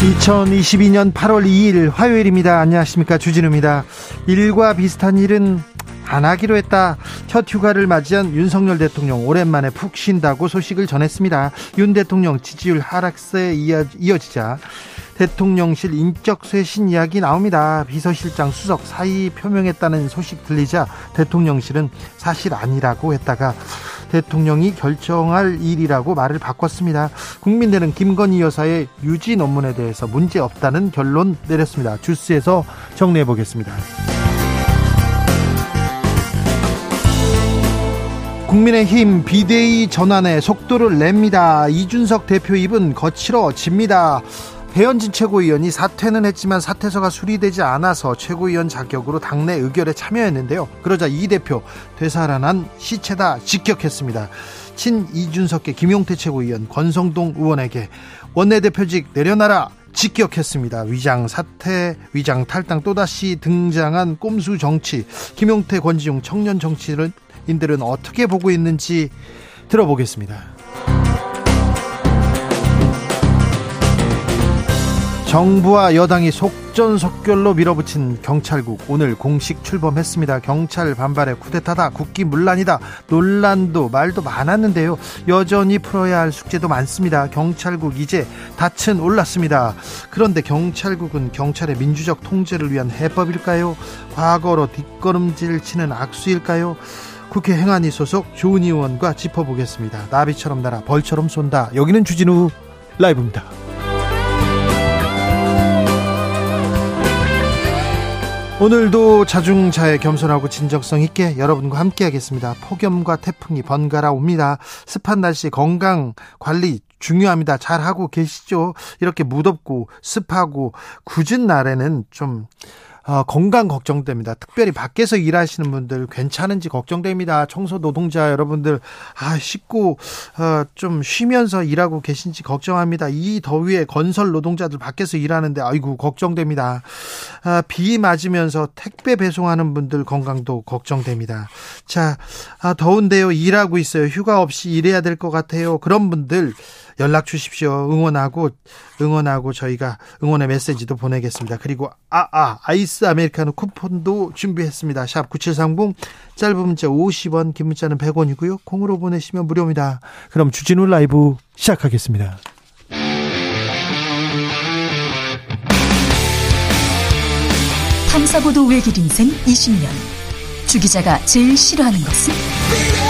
2022년 8월 2일 화요일입니다. 안녕하십니까. 주진우입니다. 일과 비슷한 일은 안 하기로 했다. 첫 휴가를 맞이한 윤석열 대통령 오랜만에 푹 쉰다고 소식을 전했습니다. 윤 대통령 지지율 하락세에 이어지자 대통령실 인적 쇄신 이야기 나옵니다. 비서실장 수석 사의 표명했다는 소식 들리자 대통령실은 사실 아니라고 했다가 대통령이 결정할 일이라고 말을 바꿨습니다. 국민들은 김건희 여사의 유지 논문에 대해서 문제 없다는 결론 내렸습니다. 주스에서 정리해 보겠습니다. 국민의힘 비대위 전환에 속도를 냅니다. 이준석 대표 입은 거칠어집니다. 배현진 최고위원이 사퇴는 했지만 사퇴서가 수리되지 않아서 최고위원 자격으로 당내 의결에 참여했는데요. 그러자 이 대표 되살아난 시체다 직격했습니다. 친 이준석계 김용태 최고위원 권성동 의원에게 원내대표직 내려놔라 직격했습니다. 위장 사퇴, 위장 탈당 또다시 등장한 꼼수 정치, 김용태, 권지용 청년 정치인들은 어떻게 보고 있는지 들어보겠습니다. 정부와 여당이 속전속결로 밀어붙인 경찰국 오늘 공식 출범했습니다. 경찰 반발에 쿠데타다, 국기 문란이다 논란도 말도 많았는데요. 여전히 풀어야 할 숙제도 많습니다. 경찰국 이제 닻은 올랐습니다. 그런데 경찰국은 경찰의 민주적 통제를 위한 해법일까요? 과거로 뒷걸음질 치는 악수일까요? 국회 행안위 소속 조은 의원과 짚어보겠습니다. 나비처럼 날아 벌처럼 쏜다. 여기는 주진우 라이브입니다. 오늘도 자중자애 겸손하고 진정성 있게 여러분과 함께 하겠습니다. 폭염과 태풍이 번갈아 옵니다. 습한 날씨 건강 관리 중요합니다. 잘 하고 계시죠? 이렇게 무덥고 습하고 굳은 날에는 좀 어, 건강 걱정됩니다. 특별히 밖에서 일하시는 분들 괜찮은지 걱정됩니다. 청소 노동자 여러분들 아 씻고 어, 좀 쉬면서 일하고 계신지 걱정합니다. 이 더위에 건설 노동자들 밖에서 일하는데 아이고 걱정됩니다. 아, 비 맞으면서 택배 배송하는 분들 건강도 걱정됩니다. 자 아, 더운데요 일하고 있어요. 휴가 없이 일해야 될 것 같아요. 그런 분들 연락 주십시오. 응원하고 응원하고 저희가 응원의 메시지도 보내겠습니다. 그리고 아아 아, 아이스 아메리카노 쿠폰도 준비했습니다. 샵 9730 짧은 문자 50원 긴 문자는 100원이고요. 콩으로 보내시면 무료입니다. 그럼 주진우 라이브 시작하겠습니다. 탐사보도 외길 인생 20년 주 기자가 제일 싫어하는 것은?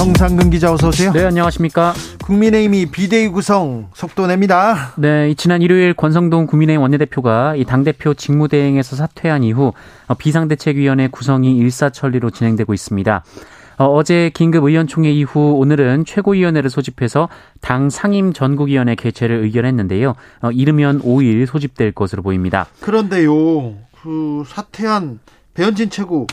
정상근 기자 어서 오세요. 네, 안녕하십니까. 국민의힘이 비대위 구성 속도 냅니다. 네, 지난 일요일 권성동 국민의힘 원내대표가 이 당대표 직무대행에서 사퇴한 이후 비상대책위원회 구성이 일사천리로 진행되고 있습니다. 어, 제 긴급 의원총회 이후 오늘은 최고위원회를 소집해서 당 상임 전국위원회 개최를 의결했는데요. 어, 이르면 5일 소집될 것으로 보입니다. 그런데요, 그 사퇴한 배현진 최고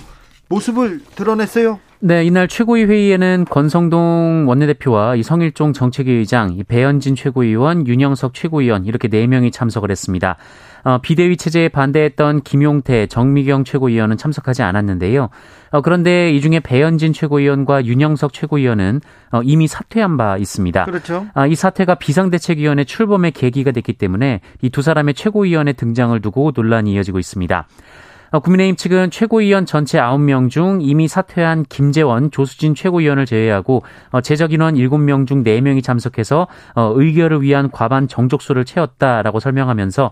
모습을 드러냈어요? 네, 이날 최고위 회의에는 권성동 원내대표와 이 성일종 정책위 의장, 이 배현진 최고위원, 윤영석 최고위원 이렇게 네 명이 참석을 했습니다. 어, 비대위 체제에 반대했던 김용태, 정미경 최고위원은 참석하지 않았는데요. 어, 그런데 이 중에 배현진 최고위원과 윤영석 최고위원은 어, 이미 사퇴한 바 있습니다. 그렇죠. 아, 이 사태가 비상대책위원회 출범의 계기가 됐기 때문에 이 두 사람의 최고위원의 등장을 두고 논란이 이어지고 있습니다. 어, 국민의힘 측은 최고위원 전체 9명 중 이미 사퇴한 김재원, 조수진 최고위원을 제외하고 어, 제적 인원 7명 중 4명이 참석해서 어, 의결을 위한 과반 정족수를 채웠다라고 설명하면서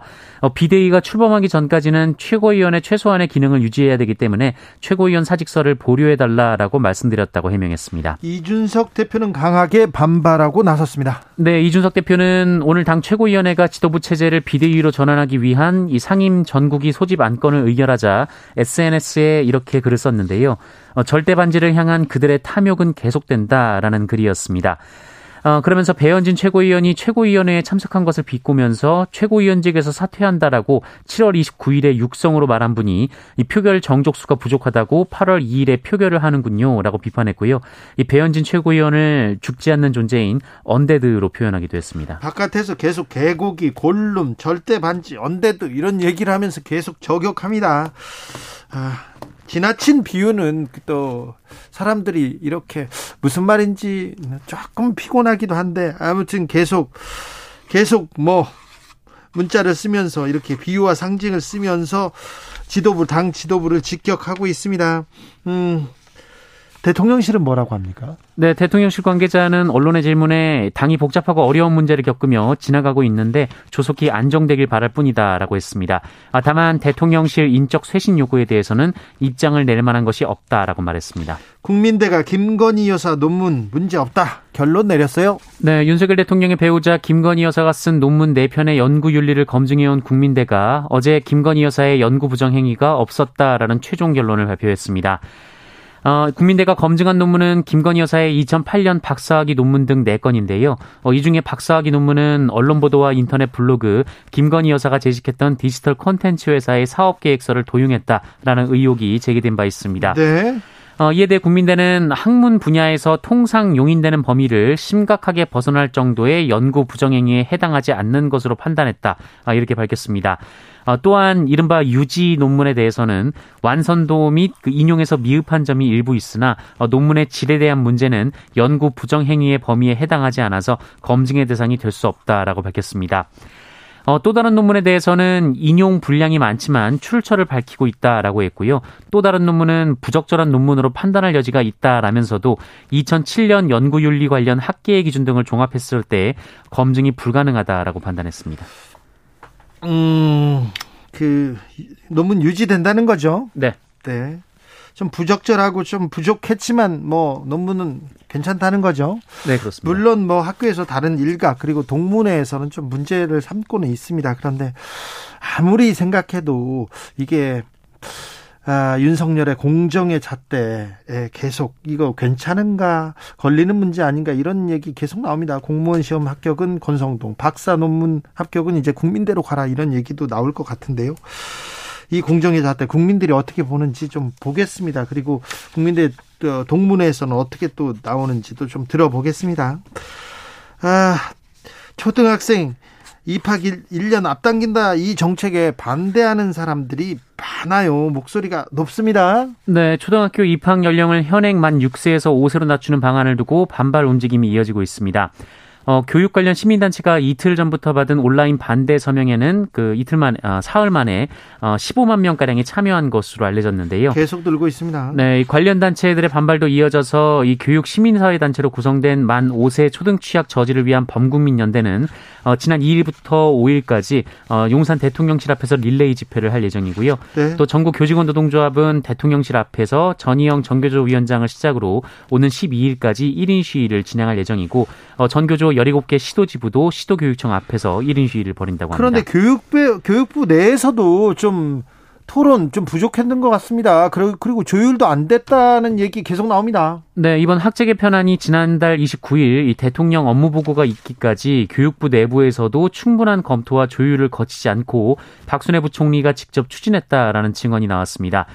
비대위가 출범하기 전까지는 최고위원의 최소한의 기능을 유지해야 되기 때문에 최고위원 사직서를 보류해 달라라고 말씀드렸다고 해명했습니다. 이준석 대표는 강하게 반발하고 나섰습니다. 네, 이준석 대표는 오늘 당 최고위원회가 지도부 체제를 비대위로 전환하기 위한 이 상임 전국이 소집 안건을 의결하자 하자 SNS에 이렇게 글을 썼는데요. 어, 절대 반지를 향한 그들의 탐욕은 계속된다라는 글이었습니다. 어, 그러면서 배현진 최고위원이 최고위원회에 참석한 것을 비꼬면서 최고위원직에서 사퇴한다라고 7월 29일에 육성으로 말한 분이 이 표결 정족수가 부족하다고 8월 2일에 표결을 하는군요라고 비판했고요. 이 배현진 최고위원을 죽지 않는 존재인 undead로 표현하기도 했습니다. 바깥에서 계속 개고기, 골룸, 절대 반지, undead 이런 얘기를 하면서 계속 저격합니다. 아, 지나친 비유는 또 사람들이 이렇게 무슨 말인지 조금 피곤하기도 한데 아무튼 계속 계속 뭐 문자를 쓰면서 이렇게 비유와 상징을 쓰면서 지도부 당 지도부를 직격하고 있습니다. 음. 대통령실은 뭐라고 합니까? 네, 대통령실 관계자는 언론의 질문에 당이 복잡하고 어려운 문제를 겪으며 지나가고 있는데 조속히 안정되길 바랄 뿐이다라고 했습니다. 아, 다만 대통령실 인적 쇄신 요구에 대해서는 입장을 낼 만한 것이 없다라고 말했습니다. 국민대가 김건희 여사 논문 문제 없다 결론 내렸어요. 네, 윤석열 대통령의 배우자 김건희 여사가 쓴 논문 4편의 연구 윤리를 검증해온 국민대가 어제 김건희 여사의 연구 부정 행위가 없었다라는 최종 결론을 발표했습니다. 어, 국민대가 검증한 논문은 김건희 여사의 2008년 박사학위 논문 등 4건인데요. 어, 이 중에 박사학위 논문은 언론 보도와 인터넷 블로그, 김건희 여사가 제식했던 디지털 콘텐츠 회사의 사업 계획서를 도용했다라는 의혹이 제기된 바 있습니다. 네. 어, 이에 대해 국민대는 학문 분야에서 통상 용인되는 범위를 심각하게 벗어날 정도의 연구 부정행위에 해당하지 않는 것으로 판단했다. 아, 이렇게 밝혔습니다. 어, 또한 이른바 유지 논문에 대해서는 완선도 및그 인용에서 미흡한 점이 일부 있으나 어, 논문의 질에 대한 문제는 연구 부정 행위의 범위에 해당하지 않아서 검증의 대상이 될 수 없다라고 밝혔습니다. 어, 또 다른 논문에 대해서는 인용 분량이 많지만 출처를 밝히고 있다라고 했고요. 또 다른 논문은 부적절한 논문으로 판단할 여지가 있다라면서도 2007년 연구윤리 관련 학계의 기준 등을 종합했을 때 검증이 불가능하다라고 판단했습니다. 음, 그 논문 유지된다는 거죠. 네. 네. 좀 부적절하고 좀 부족했지만 뭐 논문은 괜찮다는 거죠. 네, 그렇습니다. 물론 뭐 학교에서 다른 일각 그리고 동문회에서는 좀 문제를 삼고는 있습니다. 그런데 아무리 생각해도 이게 아, 윤석열의 공정의 잣대에 계속 이거 괜찮은가 걸리는 문제 아닌가 이런 얘기 계속 나옵니다. 공무원 시험 합격은 권성동, 박사 논문 합격은 이제 국민대로 가라 이런 얘기도 나올 것 같은데요. 이 공정의 잣대 국민들이 어떻게 보는지 좀 보겠습니다. 그리고 국민대 동문회에서는 어떻게 또 나오는지도 좀 들어보겠습니다. 아, 초등학생 입학 1, 년 앞당긴다 이 정책에 반대하는 사람들이 많아요. 목소리가 높습니다. 네, 초등학교 입학 연령을 현행 만 6세에서 5세로 낮추는 방안을 두고 반발 움직임이 이어지고 있습니다. 어, 교육 관련 시민단체가 이틀 전부터 받은 온라인 반대 서명에는 그 이틀 만, 아, 사흘 만에 어, 15만 명가량이 참여한 것으로 알려졌는데요. 계속 늘고 있습니다. 네, 관련 단체들의 반발도 이어져서 이 교육 시민사회단체로 구성된 만 5세 초등 취약 저지를 위한 범국민연대는 어, 지난 2일부터 5일까지 어, 용산 대통령실 앞에서 릴레이 집회를 할 예정이고요. 네. 또 전국 교직원 노동조합은 대통령실 앞에서 전희영 전교조 위원장을 시작으로 오는 12일까지 1인 시위를 진행할 예정이고 어, 전교조 17개 시도지부도 시도교육청 앞에서 1인 시위를 벌인다고 합니다. 그런데 교육부, 교육부 내에서도 좀 토론 좀 부족했는 것 같습니다. 그리고 조율도 안 됐다는 얘기 계속 나옵니다. 네, 이번 학제 개편안이 지난달 29일 이 대통령 업무 보고가 있기까지 교육부 내부에서도 충분한 검토와 조율을 거치지 않고 박순애 부총리가 직접 추진했다라는 증언이 나왔습니다.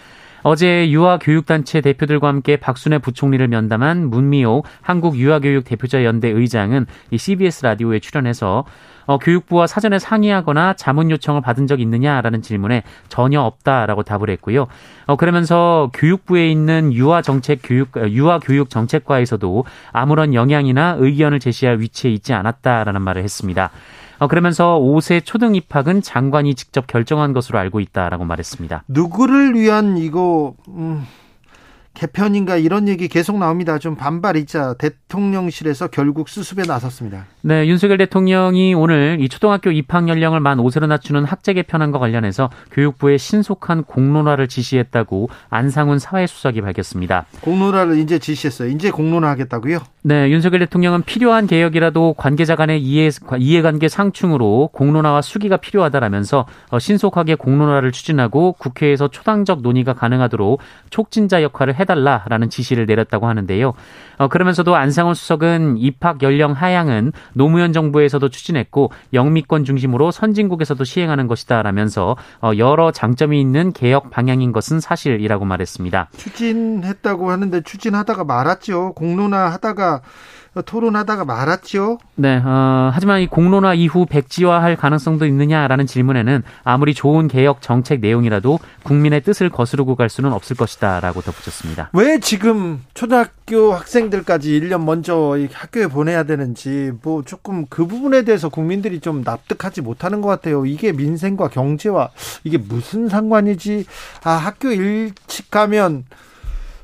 어제 유아교육단체 대표들과 함께 박순애 부총리를 면담한 문미호 한국유아교육 대표자 연대 의장은 이 CBS 라디오에 출연해서 어, 교육부와 사전에 상의하거나 자문 요청을 받은 적 있느냐라는 질문에 전혀 없다라고 답을 했고요. 어, 그러면서 교육부에 있는 유아 정책 교육 유아 교육 정책과에서도 아무런 영향이나 의견을 제시할 위치에 있지 않았다라는 말을 했습니다. 어, 그러면서 5세 초등 입학은 장관이 직접 결정한 것으로 알고 있다라고 말했습니다. 누구를 위한 이거 음, 개편인가 이런 얘기 계속 나옵니다. 좀 반발이자 대통령실에서 결국 수습에 나섰습니다. 네, 윤석열 대통령이 오늘 이 초등학교 입학 연령을 만 5세로 낮추는 학제 개편안과 관련해서 교육부에 신속한 공론화를 지시했다고 안상훈 사회수석이 밝혔습니다. 공론화를 이제 지시했어요. 이제 공론화 하겠다고요? 네, 윤석열 대통령은 필요한 개혁이라도 관계자 간의 이해, 이해관계 상충으로 공론화와 수기가 필요하다라면서 어, 신속하게 공론화를 추진하고 국회에서 초당적 논의가 가능하도록 촉진자 역할을 해달라라는 지시를 내렸다고 하는데요. 어, 그러면서도 안상훈 수석은 입학 연령 하향은 노무현 정부에서도 추진했고 영미권 중심으로 선진국에서도 시행하는 것이다라면서 어, 여러 장점이 있는 개혁 방향인 것은 사실이라고 말했습니다. 추진했다고 하는데 추진하다가 말았죠. 공론화 하다가 토론하다가 말았죠. 네, 어, 하지만 이 공론화 이후 백지화할 가능성도 있느냐라는 질문에는 아무리 좋은 개혁 정책 내용이라도 국민의 뜻을 거스르고 갈 수는 없을 것이다라고 덧붙였습니다. 왜 지금 초등학교 학생들까지 1년 먼저 학교에 보내야 되는지 뭐 조금 그 부분에 대해서 국민들이 좀 납득하지 못하는 것 같아요. 이게 민생과 경제와 이게 무슨 상관이지? 아, 학교 일찍 가면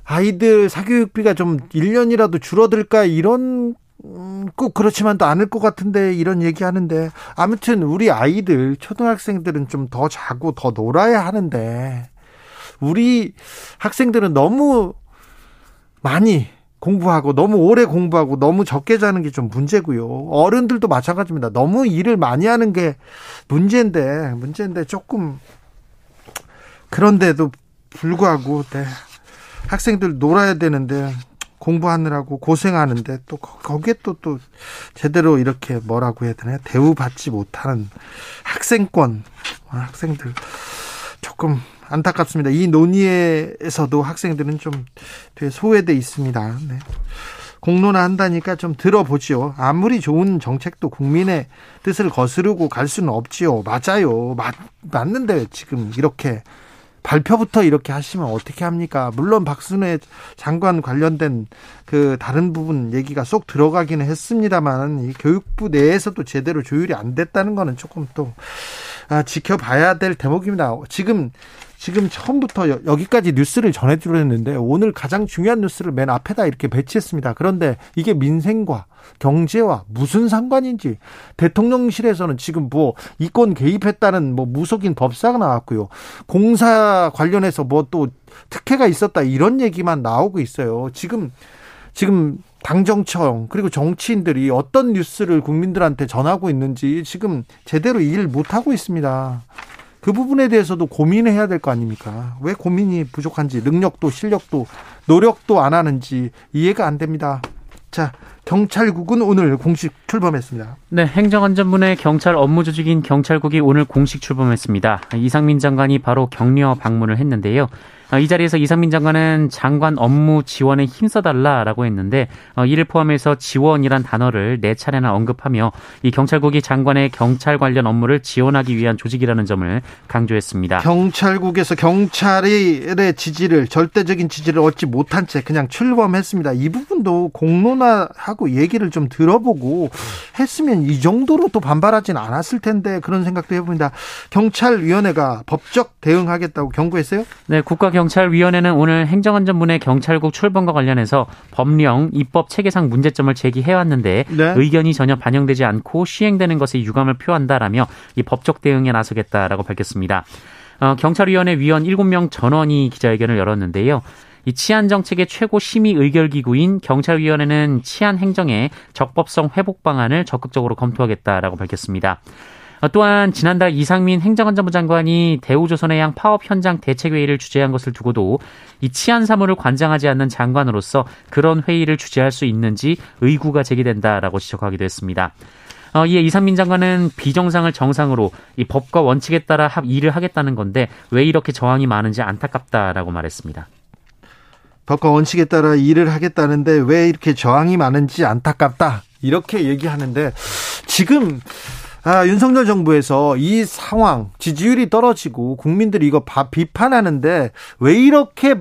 아이들 사교육비가 좀 1년이라도 줄어들까 이런 음, 꼭 그렇지만도 않을 것 같은데 이런 얘기 하는데 아무튼 우리 아이들 초등학생들은 좀 더 자고 더 놀아야 하는데 우리 학생들은 너무 많이 공부하고 너무 오래 공부하고 너무 적게 자는 게 좀 문제고요. 어른들도 마찬가지입니다. 너무 일을 많이 하는 게 문제인데 문제인데 조금 그런데도 불구하고 네. 학생들 놀아야 되는데 공부하느라고 고생하는데 또 거기에 또또 제대로 이렇게 뭐라고 해야 되나 대우받지 못하는 학생권 학생들 조금 안타깝습니다. 이 논의에서도 학생들은 좀 되게 소외돼 있습니다. 네. 공론화 한다니까 좀 들어보지요. 아무리 좋은 정책도 국민의 뜻을 거스르고 갈 수는 없지요. 맞아요. 맞, 맞는데 지금 이렇게 발표부터 이렇게 하시면 어떻게 합니까? 물론 박순애 장관 관련된 그 다른 부분 얘기가 쏙 들어가기는 했습니다만 이 교육부 내에서도 제대로 조율이 안 됐다는 거는 조금 또 아, 지켜봐야 될 대목입니다. 지금 지금 처음부터 여 기까지 뉴스를 전해드렸는데 오늘 가장 중요한 뉴스를 맨 앞에다 이렇게 배치했습니다. 그런데 이게 민생과 경제와 무슨 상관인지 대통령실에서는 지금 뭐 이권 개입했다는 뭐 무속인 법사가 나왔고요. 공사 관련해서 뭐 또 특혜가 있었다 이런 얘기만 나오고 있어요. 지금 지금 당정청 그리고 정치인들이 어떤 뉴스를 국민들한테 전하고 있는지 지금 제대로 일 못하고 있습니다. 그 부분에 대해서도 고민을 해야 될 거 아닙니까? 왜 고민이 부족한지, 능력도, 실력도, 노력도 안 하는지 이해가 안 됩니다. 자, 경찰국은 오늘 공식 출범했습니다. 네, 행정안전부의 경찰 업무 조직인 경찰국이 오늘 공식 출범했습니다. 이상민 장관이 바로 격려 방문을 했는데요. 어, 이 자리에서 이상민 장관은 장관 업무 지원에 힘써달라라고 했는데 어, 이를 포함해서 지원이란 단어를 네 차례나 언급하며 이 경찰국이 장관의 경찰 관련 업무를 지원하기 위한 조직이라는 점을 강조했습니다. 경찰국에서 경찰의 지지를 절대적인 지지를 얻지 못한 채 그냥 출범했습니다. 이 부분도 공론화하고 얘기를 좀 들어보고 했으면 이 정도로 또 반발하진 않았을 텐데 그런 생각도 해봅니다. 경찰위원회가 법적 대응하겠다고 경고했어요? 네, 국가 경찰위원회는 오늘 행정안전부의 경찰국 출범과 관련해서 법령, 입법 체계상 문제점을 제기해왔는데 네. 의견이 전혀 반영되지 않고 시행되는 것에 유감을 표한다라며 이 법적 대응에 나서겠다라고 밝혔습니다. 어, 경찰위원회 위원 7명 전원이 기자회견을 열었는데요. 이 치안 정책의 최고 심의 의결 기구인 경찰위원회는 치안 행정의 적법성 회복 방안을 적극적으로 검토하겠다라고 밝혔습니다. 어, 또한 지난달 이상민 행정안전부 장관이 대우조선해 양 파업 현장 대책회의를 주재한 것을 두고도 이 치안 사무를 관장하지 않는 장관으로서 그런 회의를 주재할 수 있는지 의구가 제기된다라고 지적하기도 했습니다. 어, 이에 이상민 장관은 비정상을 정상으로 이 법과 원칙에 따라 일을 하겠다는 건데 왜 이렇게 저항이 많은지 안타깝다라고 말했습니다. 법과 원칙에 따라 일을 하겠다는데 왜 이렇게 저항이 많은지 안타깝다. 이렇게 얘기하는데 지금 아, 윤석열 정부에서 이 상황 지지율이 떨어지고 국민들이 이거 비판하는데 왜 이렇게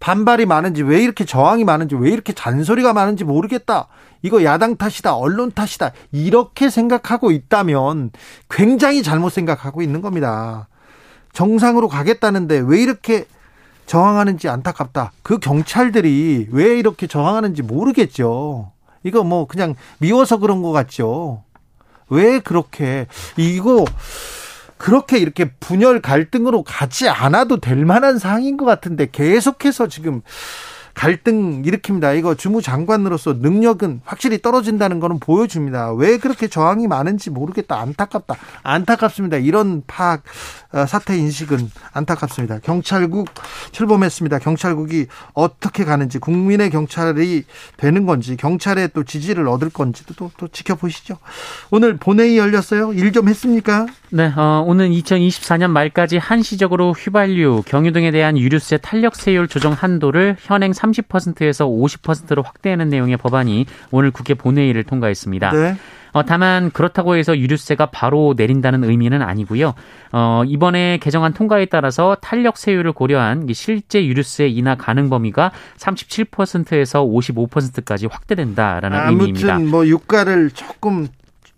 반발이 많은지 왜 이렇게 저항이 많은지 왜 이렇게 잔소리가 많은지 모르겠다. 이거 야당 탓이다. 언론 탓이다. 이렇게 생각하고 있다면 굉장히 잘못 생각하고 있는 겁니다. 정상으로 가겠다는데 왜 이렇게 저항하는지 안타깝다. 그 경찰들이 왜 이렇게 저항하는지 모르겠죠. 이거 뭐 그냥 미워서 그런 것 같죠. 왜 그렇게 이거 그렇게 이렇게 분열 갈등으로 가지 않아도 될 만한 상황인 것 같은데 계속해서 지금 갈등 일으킵니다. 이거 주무장관으로서 능력은 확실히 떨어진다는 거는 보여줍니다. 왜 그렇게 저항이 많은지 모르겠다. 안타깝다. 안타깝습니다. 이런 파악 어, 사태 인식은 안타깝습니다. 경찰국 출범했습니다. 경찰국이 어떻게 가는지 국민의 경찰이 되는 건지 경찰의 또 지지를 얻을 건지도 또, 또 지켜보시죠. 오늘 본회의 열렸어요. 일 좀 했습니까? 네, 어, 오늘 2024년 말까지 한시적으로 휘발유, 경유 등에 대한 유류세 탄력 세율 조정 한도를 현행 30%에서 50%로 확대하는 내용의 법안이 오늘 국회 본회의를 통과했습니다. 네. 어, 다만 그렇다고 해서 유류세가 바로 내린다는 의미는 아니고요. 어, 이번에 개정안 통과에 따라서 탄력 세율을 고려한 실제 유류세 인하 가능 범위가 37%에서 55%까지 확대된다라는 아무튼 의미입니다. 아무튼 뭐 유가를 조금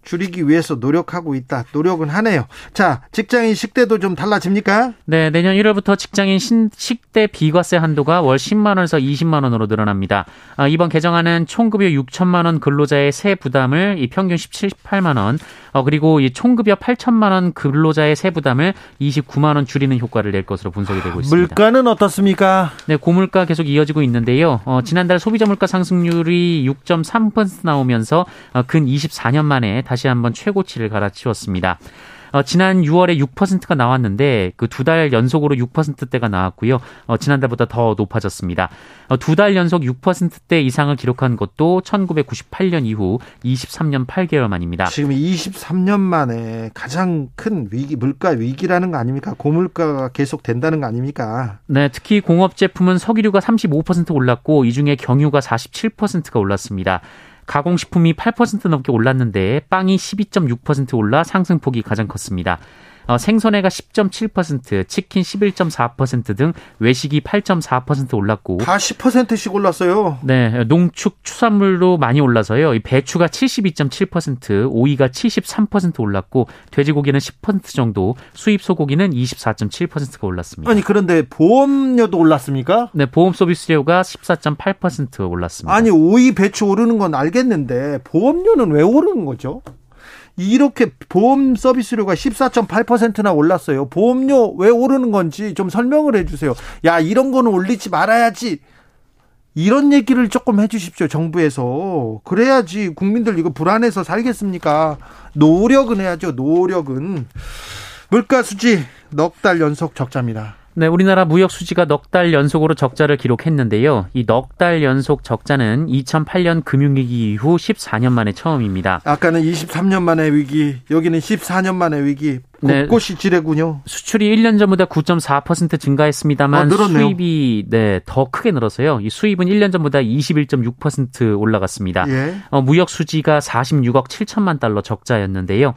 줄이기 위해서 노력하고 있다. 노력은 하네요. 자, 직장인 식대도 좀 달라집니까? 네, 내년 1월부터 직장인 식대 비과세 한도가 월 10만 원에서 20만 원으로 늘어납니다. 아, 이번 개정안은 총급여 6천만 원 근로자의 세 부담을 이 평균 17, 18만 원, 어, 그리고 이 총급여 8천만 원 근로자의 세 부담을 29만 원 줄이는 효과를 낼 것으로 분석이 되고 있습니다. 물가는 어떻습니까? 네, 고물가 계속 이어지고 있는데요. 어, 지난달 소비자 물가 상승률이 6.3% 나오면서 어, 근 24년 만에 다시 한번 최고치를 갈아치웠습니다. 어, 지난 6월에 6%가 나왔는데 그 두 달 연속으로 6%대가 나왔고요. 어, 지난달보다 더 높아졌습니다. 어, 두 달 연속 6%대 이상을 기록한 것도 1998년 이후 23년 8개월 만입니다. 지금 23년 만에 가장 큰 위기 물가 위기라는 거 아닙니까? 고물가가 계속 된다는 거 아닙니까? 네, 특히 공업 제품은 석유류가 35% 올랐고 이 중에 경유가 47%가 올랐습니다. 가공식품이 8% 넘게 올랐는데 빵이 12.6% 올라 상승폭이 가장 컸습니다. 어, 생선회가 10.7%, 치킨 11.4%등 외식이 8.4% 올랐고 다 10%씩 올랐어요. 네, 농축 추산물도 많이 올라서요. 배추가 72.7%, 오이가 73% 올랐고 돼지고기는 10% 정도, 수입 소고기는 24.7%가 올랐습니다. 아니 그런데 보험료도 올랐습니까? 네, 보험 서비스료가 14.8% 올랐습니다. 아니 오이 배추 오르는 건 알겠는데 보험료는 왜 오르는 거죠? 이렇게 보험 서비스료가 14.8%나 올랐어요. 보험료 왜 오르는 건지 좀 설명을 해 주세요. 야, 이런 거는 올리지 말아야지. 이런 얘기를 조금 해 주십시오. 정부에서. 그래야지 국민들 이거 불안해서 살겠습니까? 노력은 해야죠. 노력은. 물가 수지 넉 달 연속 적자입니다. 네, 우리나라 무역 수지가 넉 달 연속으로 적자를 기록했는데요. 이 넉 달 연속 적자는 2008년 금융위기 이후 14년 만에 처음입니다. 아까는 23년 만의 위기, 여기는 14년 만의 위기. 곳곳이 네, 지뢰군요. 수출이 1년 전보다 9.4% 증가했습니다만 아, 수입이 네, 더 크게 늘어서요. 이 수입은 1년 전보다 21.6% 올라갔습니다. 예. 어, 무역 수지가 46억 7천만 달러 적자였는데요.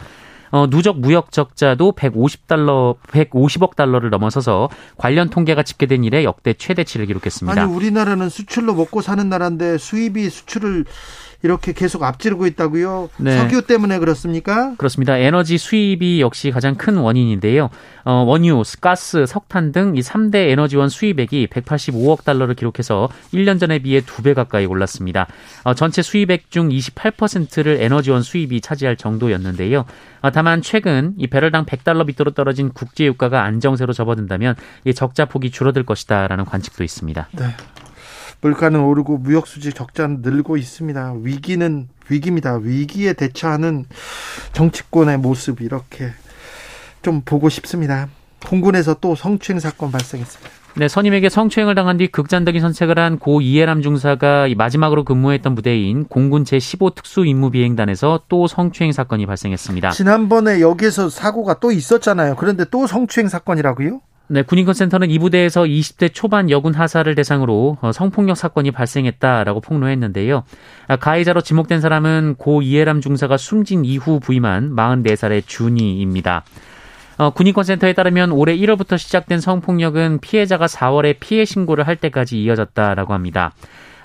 어, 누적 무역 적자도 150달러, 150억 달러를 넘어서서 관련 통계가 집계된 이래 역대 최대치를 기록했습니다. 아니 우리나라는 수출로 먹고 사는 나라인데 수입이 수출을 이렇게 계속 앞지르고 있다고요? 네. 석유 때문에 그렇습니까? 그렇습니다. 에너지 수입이 역시 가장 큰 원인인데요. 어, 원유, 가스, 석탄 등 이 3대 에너지원 수입액이 185억 달러를 기록해서 1년 전에 비해 2배 가까이 올랐습니다. 어, 전체 수입액 중 28%를 에너지원 수입이 차지할 정도였는데요. 어, 다만 최근 이 배럴당 100달러 밑으로 떨어진 국제 유가가 안정세로 접어든다면 이 적자 폭이 줄어들 것이다라는 관측도 있습니다. 네. 물가는 오르고 무역 수지 적자는 늘고 있습니다. 위기는 위기입니다. 위기에 대처하는 정치권의 모습 이렇게 좀 보고 싶습니다. 공군에서 또 성추행 사건 발생했습니다. 네, 선임에게 성추행을 당한 뒤 극단적인 선택을 한 고 이해람 중사가 마지막으로 근무했던 부대인 공군 제15 특수임무비행단에서 또 성추행 사건이 발생했습니다. 지난번에 여기서 사고가 또 있었잖아요. 그런데 또 성추행 사건이라고요? 네, 군인권센터는 이 부대에서 20대 초반 여군 하사를 대상으로 어, 성폭력 사건이 발생했다라고 폭로했는데요. 아, 가해자로 지목된 사람은 고 이해람 중사가 숨진 이후 부임한 44살의 준이입니다. 어, 군인권센터에 따르면 올해 1월부터 시작된 성폭력은 피해자가 4월에 피해 신고를 할 때까지 이어졌다라고 합니다.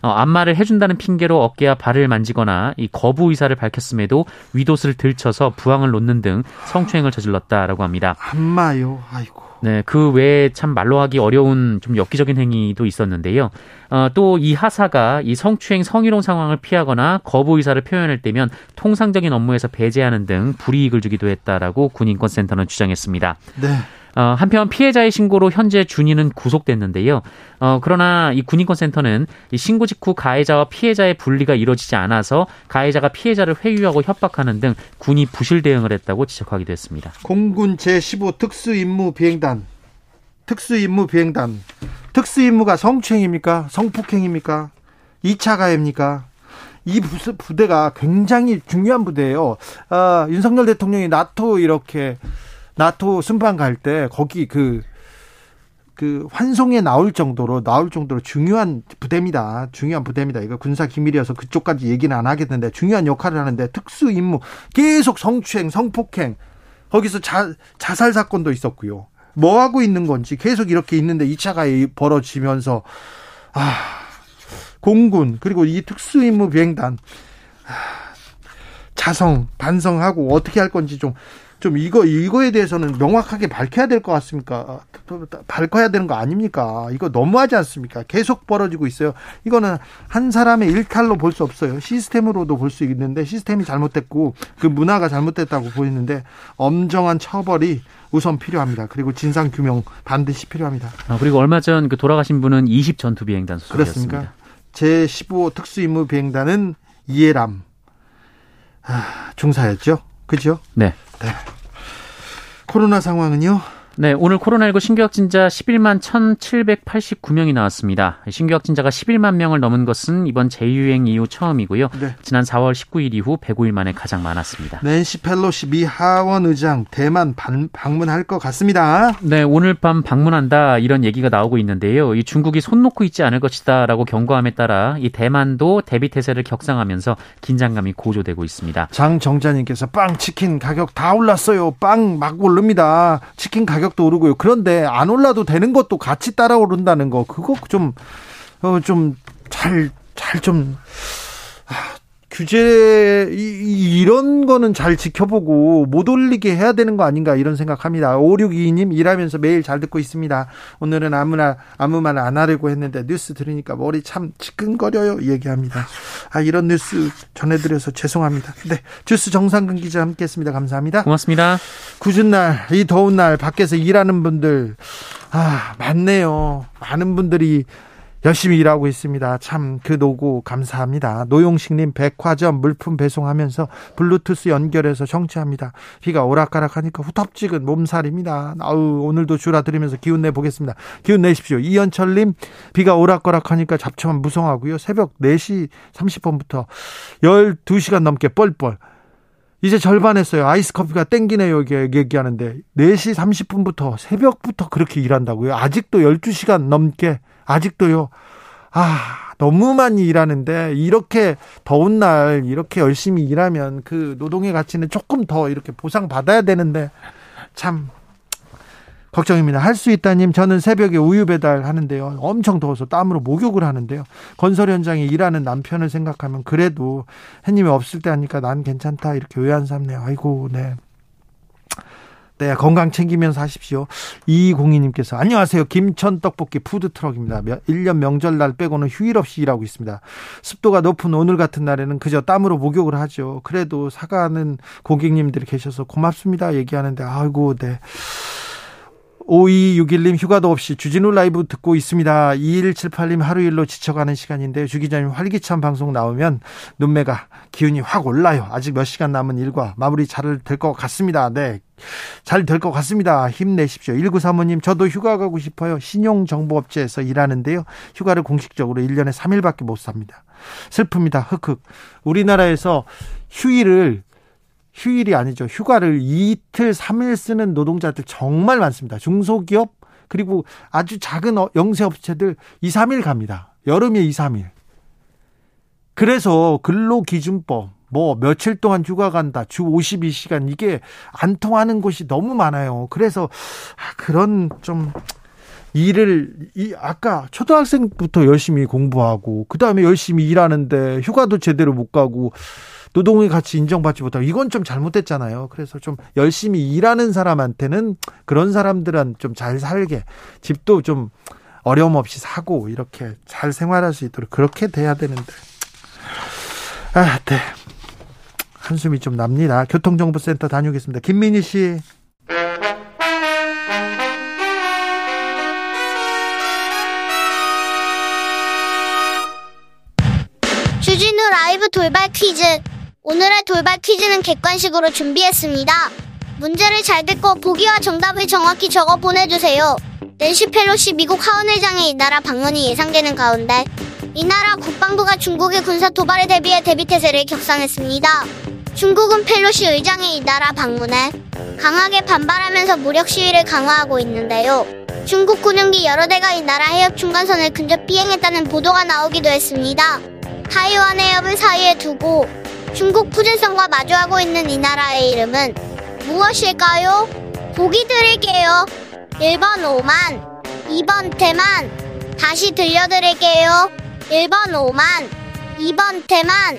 어, 안마를 해준다는 핑계로 어깨와 발을 만지거나 이 거부 의사를 밝혔음에도 위도스를 들쳐서 부항을 놓는 등 성추행을 저질렀다라고 합니다. 안마요. 아이고. 네, 그 외에 참 말로 하기 어려운 좀 엽기적인 행위도 있었는데요. 어, 또 이 하사가 이 성추행 성희롱 상황을 피하거나 거부 의사를 표현할 때면 통상적인 업무에서 배제하는 등 불이익을 주기도 했다라고 군인권센터는 주장했습니다. 네. 어, 한편 피해자의 신고로 현재 준이는 구속됐는데요. 어, 그러나 이 군인권센터는 이 신고 직후 가해자와 피해자의 분리가 이루어지지 않아서 가해자가 피해자를 회유하고 협박하는 등 군이 부실 대응을 했다고 지적하기도 했습니다. 공군 제15 특수임무 비행단 특수임무 비행단 특수임무가 성추행입니까? 성폭행입니까? 2차 가해입니까? 이 부대가 굉장히 중요한 부대예요. 아, 윤석열 대통령이 나토 이렇게 나토 순방 갈 때 거기 그, 그 환송에 나올 정도로 나올 정도로 중요한 부대입니다. 중요한 부대입니다. 이거 군사 기밀이어서 그쪽까지 얘기는 안 하겠는데 중요한 역할을 하는데 특수 임무 계속 성추행, 성폭행 거기서 자, 자살 사건도 있었고요. 뭐 하고 있는 건지 계속 이렇게 있는데 2차 가해 벌어지면서 아 공군 그리고 이 특수 임무 비행단 아, 자성 반성하고 어떻게 할 건지 좀 좀 이거 이거에 대해서는 명확하게 밝혀야 될 것 같습니까? 밝혀야 되는 거 아닙니까? 이거 너무하지 않습니까? 계속 벌어지고 있어요. 이거는 한 사람의 일탈로 볼 수 없어요. 시스템으로도 볼 수 있는데 시스템이 잘못됐고 그 문화가 잘못됐다고 보이는데 엄정한 처벌이 우선 필요합니다. 그리고 진상 규명 반드시 필요합니다. 아, 그리고 얼마 전 그 돌아가신 분은 20 전투 비행단 소속이었습니다. 그렇습니까? 제15 특수임무 비행단은 이해람 아, 중사였죠. 그죠? 네. 네. 코로나 상황은요? 네, 오늘 코로나19 신규 확진자 11만 1,789명이 나왔습니다. 신규 확진자가 11만 명을 넘은 것은 이번 재유행 이후 처음이고요. 네. 지난 4월 19일 이후 105일 만에 가장 많았습니다. 낸시 펠로시 미 하원 의장 대만 반, 방문할 것 같습니다. 네, 오늘 밤 방문한다 이런 얘기가 나오고 있는데요. 이 중국이 손 놓고 있지 않을 것이다라고 경고함에 따라 이 대만도 대비 태세를 격상하면서 긴장감이 고조되고 있습니다. 장 정자님께서 빵 치킨 가격 다 올랐어요. 빵 막 오릅니다. 치킨 가격 가격도 오르고요. 그런데 안 올라도 되는 것도 같이 따라 오른다는 거 그거 좀 어 좀 잘 잘 좀 아, 규제 이, 런 거는 잘 지켜보고 못 올리게 해야 되는 거 아닌가 이런 생각합니다. 5622님 일하면서 매일 잘 듣고 있습니다. 오늘은 아무나 아무 말 안 하려고 했는데 뉴스 들으니까 머리 참 지끈거려요 얘기합니다. 아 이런 뉴스 전해드려서 죄송합니다. 네 주스 정상근 기자 함께했습니다. 감사합니다. 고맙습니다. 굳은 날 이 더운 날 밖에서 일하는 분들 아 많네요. 많은 분들이 열심히 일하고 있습니다. 참 그 노고 감사합니다. 노용식님 백화점 물품 배송하면서 블루투스 연결해서 정치합니다. 비가 오락가락하니까 후텁지근 몸살입니다. 아우 오늘도 줄어들으면서 기운 내 보겠습니다. 기운 내십시오. 이현철님 비가 오락가락하니까 잡초만 무성하고요. 새벽 4시 30분부터 12시간 넘게 뻘뻘 이제 절반 했어요. 아이스 커피가 땡기네요. 이게 얘기하는데 4시 30분부터 새벽부터 그렇게 일한다고요. 아직도 12시간 넘게 아직도요. 아, 너무 많이 일하는데 이렇게 더운 날 이렇게 열심히 일하면 그 노동의 가치는 조금 더 이렇게 보상받아야 되는데 참 걱정입니다. 할 수 있다님, 저는 새벽에 우유 배달 하는데요. 엄청 더워서 땀으로 목욕을 하는데요. 건설 현장에 일하는 남편을 생각하면 그래도 해님이 없을 때 하니까 난 괜찮다. 이렇게 외한 삼네요. 아이고, 네. 네, 건강 챙기면서 하십시오. 이공희님께서 안녕하세요. 김천 떡볶이 푸드 트럭입니다. 1년 명절날 빼고는 휴일 없이 일하고 있습니다. 습도가 높은 오늘 같은 날에는 그저 땀으로 목욕을 하죠. 그래도 사가는 고객님들이 계셔서 고맙습니다. 얘기하는데 아이고, 네. 5261님 휴가도 없이 주진우 라이브 듣고 있습니다. 2178님 하루 일로 지쳐가는 시간인데 주 기자님 활기찬 방송 나오면 눈매가 기운이 확 올라요. 아직 몇 시간 남은 일과 마무리 잘 될 것 같습니다. 네. 잘 될 것 같습니다. 힘내십시오. 1935님, 저도 휴가 가고 싶어요. 신용정보업체에서 일하는데요. 휴가를 공식적으로 1년에 3일밖에 못 삽니다. 슬픕니다. 흑흑. 우리나라에서 휴일을 휴일이 아니죠. 휴가를 이틀, 3일 쓰는 노동자들 정말 많습니다. 중소기업, 그리고 아주 작은 어, 영세업체들 2, 3일 갑니다. 여름에 2, 3일. 그래서 근로기준법, 뭐 며칠 동안 휴가 간다. 주 52시간 이게 안 통하는 곳이 너무 많아요. 그래서 아, 그런 좀 일을 이 아까 초등학생부터 열심히 공부하고 그다음에 열심히 일하는데 휴가도 제대로 못 가고 노동의 가치 인정받지 못하고 이건 좀 잘못됐잖아요. 그래서 좀 열심히 일하는 사람한테는 그런 사람들은 좀 잘 살게 집도 좀 어려움 없이 사고 이렇게 잘 생활할 수 있도록 그렇게 돼야 되는데 아, 네. 한숨이 좀 납니다. 교통정보센터 다녀오겠습니다. 김민희 씨. 주진우 라이브 돌발 퀴즈. 오늘의 돌발 퀴즈는 객관식으로 준비했습니다. 문제를 잘 듣고 보기와 정답을 정확히 적어 보내주세요. 낸시 펠로시 미국 하원의장의 이 나라 방문이 예상되는 가운데 이 나라 국방부가 중국의 군사 도발에 대비해 대비태세를 격상했습니다. 중국은 펠로시 의장의 이 나라 방문에 강하게 반발하면서 무력 시위를 강화하고 있는데요. 중국 군용기 여러 대가 이 나라 해협 중간선을 근접 비행했다는 보도가 나오기도 했습니다. 타이완 해협을 사이에 두고 중국 푸젠성과 마주하고 있는 이 나라의 이름은 무엇일까요? 보기 드릴게요. 1번 오만, 2번 대만. 다시 들려드릴게요. 1번 오만, 2번 대만.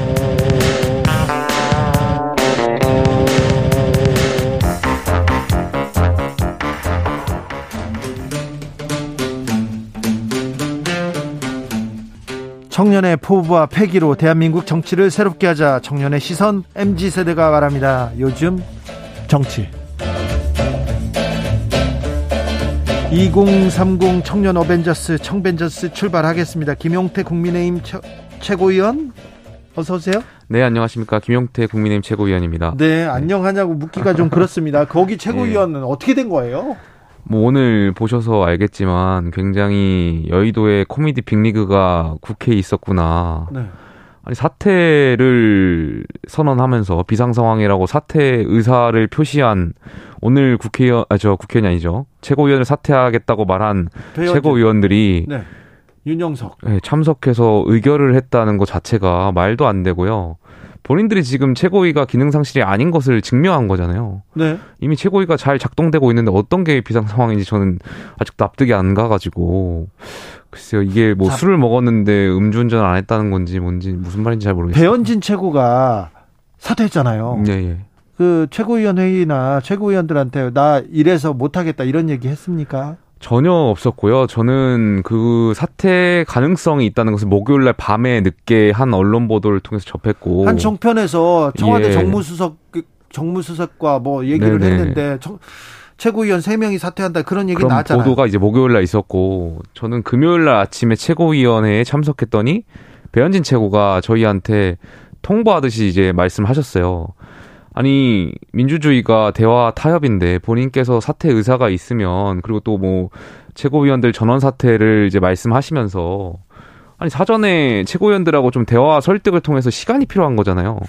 청년의 포부와 패기로 대한민국 정치를 새롭게 하자 청년의 시선 MZ세대가 말합니다. 요즘 정치 2030 청년 어벤져스 청벤져스 출발하겠습니다. 김용태 국민의힘 처, 최고위원 어서 오세요. 네, 안녕하십니까. 김용태 국민의힘 최고위원입니다. 네, 안녕하냐고 묻기가 좀 그렇습니다. 거기 최고위원은 네. 어떻게 된 거예요? 뭐 오늘 보셔서 알겠지만 굉장히 여의도에 코미디 빅리그가 국회에 있었구나. 네. 아니 사퇴를 선언하면서 비상 상황이라고 사퇴 의사를 표시한 오늘 국회의원 아 저 국회의원이 아니죠 최고위원을 사퇴하겠다고 말한 배현진. 최고위원들이 네. 윤영석 네, 참석해서 의결을 했다는 것 자체가 말도 안 되고요. 본인들이 지금 최고위가 기능 상실이 아닌 것을 증명한 거잖아요. 네. 이미 최고위가 잘 작동되고 있는데 어떤 게 비상 상황인지 저는 아직 납득이 안 가가지고 글쎄요 이게 뭐 자, 술을 먹었는데 음주운전 안 했다는 건지 뭔지 무슨 말인지 잘 모르겠어요. 배현진 최고가 사퇴했잖아요. 예, 예. 그 최고위원 회의나 최고위원들한테 나 이래서 못하겠다 이런 얘기 했습니까? 전혀 없었고요. 저는 그 사태 가능성이 있다는 것을 목요일 날 밤에 늦게 한 언론 보도를 통해서 접했고 한 정편에서 청와대 예. 정무수석 정무수석과 뭐 얘기를 네네. 했는데 청, 최고위원 3명이 사퇴한다 그런 얘기 나왔잖아요. 보도가 이제 목요일 날 있었고 저는 금요일 날 아침에 최고위원회에 참석했더니 배현진 최고가 저희한테 통보하듯이 이제 말씀하셨어요. 아니 민주주의가 대화 타협인데 본인께서 사퇴 의사가 있으면 그리고 또 뭐 최고위원들 전원 사퇴를 이제 말씀하시면서 아니 사전에 최고위원들하고 좀 대화 설득을 통해서 시간이 필요한 거잖아요.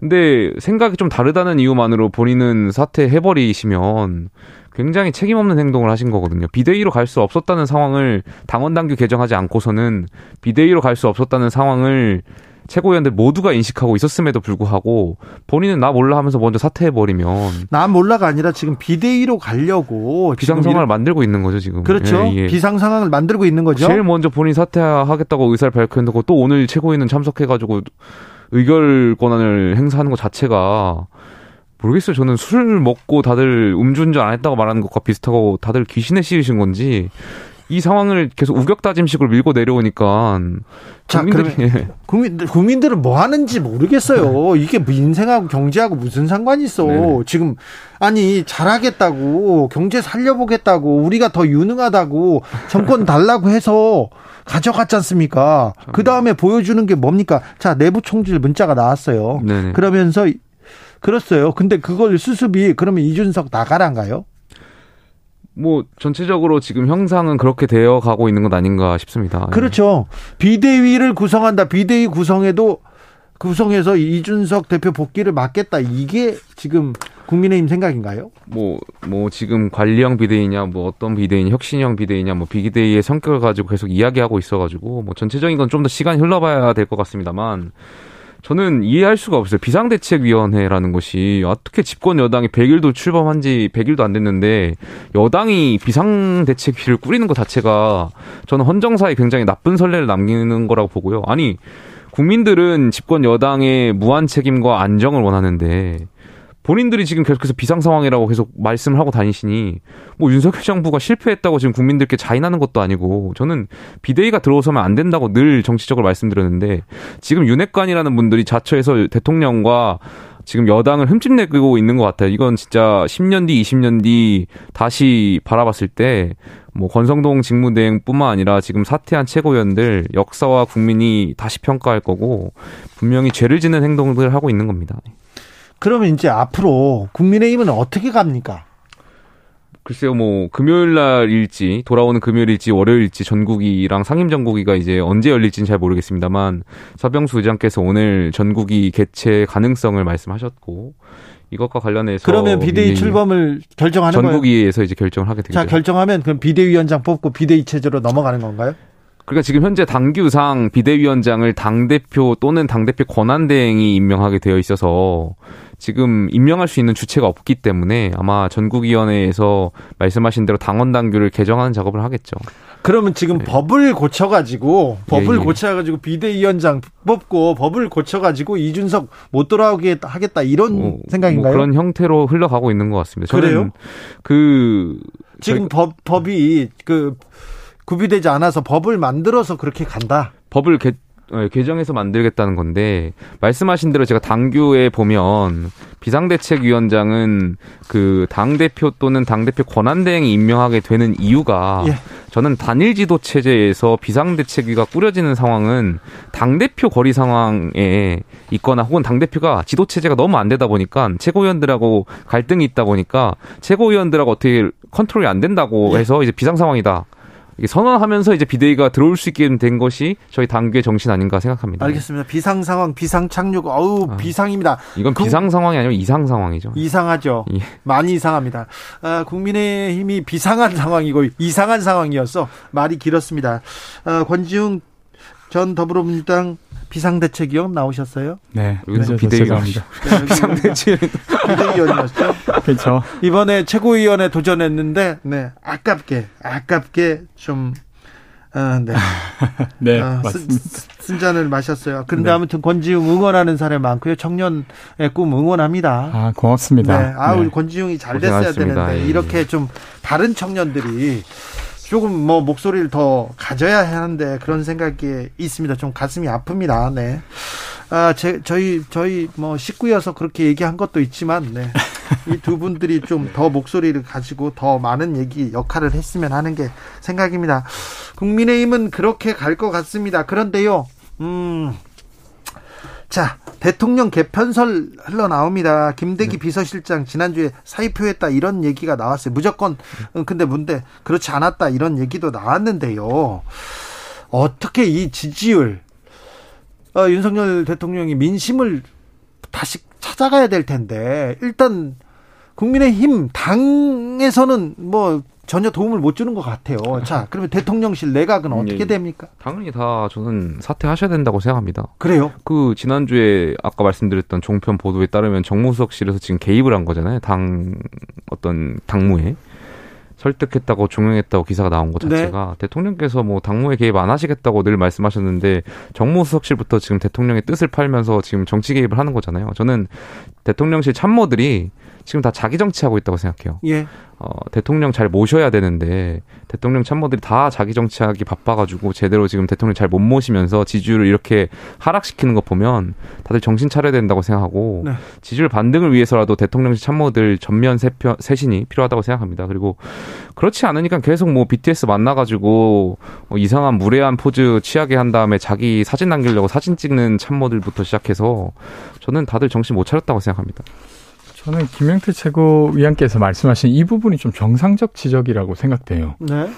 근데 생각이 좀 다르다는 이유만으로 본인은 사퇴해 버리시면 굉장히 책임 없는 행동을 하신 거거든요. 비대위로 갈 수 없었다는 상황을 당원 당규 개정하지 않고서는 비대위로 갈 수 없었다는 상황을 최고위원들 모두가 인식하고 있었음에도 불구하고 본인은 나 몰라 하면서 먼저 사퇴해버리면 나 몰라가 아니라 지금 비대위로 가려고 비상 상황을 만들고 있는 거죠 지금. 그렇죠. 예, 예. 비상 상황을 만들고 있는 거죠. 제일 먼저 본인 사퇴하겠다고 의사를 밝혔는데 또 오늘 최고위는 참석해가지고 의결 권한을 행사하는 것 자체가 모르겠어요. 저는 술 먹고 다들 음주운전 안 했다고 말하는 것과 비슷하고 다들 귀신에 씌우신 건지 이 상황을 계속 우격다짐식으로 밀고 내려오니까 자, 국민들이 예. 국민 국민들은 뭐 하는지 모르겠어요. 네. 이게 뭐 인생하고 경제하고 무슨 상관이 있어? 네. 지금 아니 잘하겠다고 경제 살려보겠다고 우리가 더 유능하다고 정권 달라고 해서 가져갔지 않습니까? 그 다음에 보여주는 게 뭡니까? 자 내부 총질 문자가 나왔어요. 네 그러면서 그렇어요. 근데 그걸 수습이 그러면 이준석 나가란가요? 뭐 전체적으로 지금 형상은 그렇게 되어 가고 있는 것 아닌가 싶습니다. 그렇죠. 비대위를 구성한다. 비대위 구성에도 구성해서 이준석 대표 복귀를 막겠다. 이게 지금 국민의힘 생각인가요? 뭐, 뭐, 지금 관리형 비대위냐, 뭐, 어떤 비대위냐, 혁신형 비대위냐, 뭐, 비대위의 성격을 가지고 계속 이야기하고 있어가지고, 뭐, 전체적인 건 좀 더 시간이 흘러봐야 될 것 같습니다만, 저는 이해할 수가 없어요. 비상대책위원회라는 것이 어떻게 집권 여당이 100일도 출범한 지 100일도 안 됐는데 여당이 비상대책위를 꾸리는 것 자체가 저는 헌정사에 굉장히 나쁜 선례를 남기는 거라고 보고요. 아니, 국민들은 집권 여당의 무한 책임과 안정을 원하는데 본인들이 지금 계속해서 비상 상황이라고 계속 말씀을 하고 다니시니 뭐 윤석열 정부가 실패했다고 지금 국민들께 자인하는 것도 아니고 저는 비대위가 들어서면 안 된다고 늘 정치적으로 말씀드렸는데 지금 윤핵관이라는 분들이 자처해서 대통령과 지금 여당을 흠집내고 있는 것 같아요. 이건 진짜 10년 뒤, 20년 뒤 다시 바라봤을 때 뭐 권성동 직무대행뿐만 아니라 지금 사퇴한 최고위원들 역사와 국민이 다시 평가할 거고 분명히 죄를 짓는 행동들을 하고 있는 겁니다. 그러면 이제 앞으로 국민의힘은 어떻게 갑니까? 글쎄요, 뭐 금요일 날일지 돌아오는 금요일일지 월요일일지 전국이랑 상임 전국이가 이제 언제 열릴지는 잘 모르겠습니다만 서병수 의장께서 오늘 전국이 개최 가능성을 말씀하셨고 이것과 관련해서 그러면 비대위 출범을 결정하는? 전국위에서 이제 결정을 하게 되죠. 자, 결정하면 그럼 비대위원장 뽑고 비대위 체제로 넘어가는 건가요? 그러니까 지금 현재 당규상 비대위원장을 당대표 또는 당대표 권한대행이 임명하게 되어 있어서 지금 임명할 수 있는 주체가 없기 때문에 아마 전국위원회에서 말씀하신 대로 당원 당규를 개정하는 작업을 하겠죠. 그러면 지금 네. 법을 고쳐가지고 법을 예, 예. 고쳐가지고 비대위원장 뽑고 법을 고쳐가지고 이준석 못 돌아오게 하겠다 이런 뭐, 생각인가요? 뭐 그런 형태로 흘러가고 있는 것 같습니다. 그래요? 그 지금 법 법이 그 구비되지 않아서 법을 만들어서 그렇게 간다. 법을 개, 어, 개정해서 만들겠다는 건데 말씀하신 대로 제가 당규에 보면 비상대책위원장은 그 당 대표 또는 당 대표 권한 대행이 임명하게 되는 이유가 예. 저는 단일 지도 체제에서 비상대책위가 꾸려지는 상황은 당 대표 거리 상황에 있거나 혹은 당 대표가 지도 체제가 너무 안 되다 보니까 최고위원들하고 갈등이 있다 보니까 최고위원들하고 어떻게 컨트롤이 안 된다고 예. 해서 이제 비상 상황이다. 선언하면서 이제 비대위가 들어올 수 있게 된 것이 저희 당규의 정신 아닌가 생각합니다. 알겠습니다. 비상 상황, 비상 착륙, 어우 아, 비상입니다. 이건 그, 비상 상황이 아니고 이상 상황이죠. 이상하죠. 예. 많이 이상합니다. 아, 국민의힘이 비상한 상황이고 이상한 상황이어서 말이 길었습니다. 아, 권지웅 전 더불어민주당 비상대책위원 나오셨어요? 네. 여기서 비대위원입니다. 네, 비상대책 비대위원이었죠. 그렇죠. 이번에 최고위원에 도전했는데, 네, 아깝게, 아깝게 좀, 아, 네. 네, 아, 맞습니다. 쓴 잔을 마셨어요. 그런데 네. 아무튼 권지웅 응원하는 사람이 많고요. 청년의 꿈 응원합니다. 아, 고맙습니다. 네. 아, 우리 네. 권지웅이 잘 됐어야 되는데, 예. 이렇게 좀 다른 청년들이 조금 뭐 목소리를 더 가져야 하는데 그런 생각이 있습니다. 좀 가슴이 아픕니다. 네. 아, 제, 저희, 저희 뭐 식구여서 그렇게 얘기한 것도 있지만, 네. 이 두 분들이 좀 더 목소리를 가지고 더 많은 얘기, 역할을 했으면 하는 게 생각입니다. 국민의힘은 그렇게 갈 것 같습니다. 그런데요, 음, 자, 대통령 개편설 흘러나옵니다. 김대기 네. 비서실장 지난주에 사의표했다 이런 얘기가 나왔어요. 무조건 근데 뭔데 그렇지 않았다 이런 얘기도 나왔는데요. 어떻게 이 지지율 어, 윤석열 대통령이 민심을 다시 찾아가야 될 텐데 일단 국민의힘 당에서는 뭐 전혀 도움을 못 주는 것 같아요. 자, 그러면 대통령실 내각은 음, 어떻게 예, 예. 됩니까? 당연히 다 저는 사퇴하셔야 된다고 생각합니다. 그래요? 그 지난주에 아까 말씀드렸던 종편 보도에 따르면 정무수석실에서 지금 개입을 한 거잖아요. 당 어떤 당무에. 설득했다고 종용했다고 기사가 나온 것 자체가 네. 대통령께서 뭐 당무에 개입 안 하시겠다고 늘 말씀하셨는데 정무수석실부터 지금 대통령의 뜻을 팔면서 지금 정치 개입을 하는 거잖아요. 저는 대통령실 참모들이 지금 다 자기 정치하고 있다고 생각해요. 예. 어, 대통령 잘 모셔야 되는데 대통령 참모들이 다 자기 정치하기 바빠가지고 제대로 지금 대통령 잘 못 모시면서 지지율을 이렇게 하락시키는 거 보면 다들 정신 차려야 된다고 생각하고 네. 지지율 반등을 위해서라도 대통령실 참모들 전면 세편, 세신이 필요하다고 생각합니다. 그리고 그렇지 않으니까 계속 뭐 BTS 만나가지고 뭐 이상한 무례한 포즈 취하게 한 다음에 자기 사진 남기려고 사진 찍는 참모들부터 시작해서 저는 다들 정신 못 차렸다고 생각합니다. 저는 김영태 최고위원께서 말씀하신 이 부분이 좀 정상적 지적이라고 생각돼요. 네.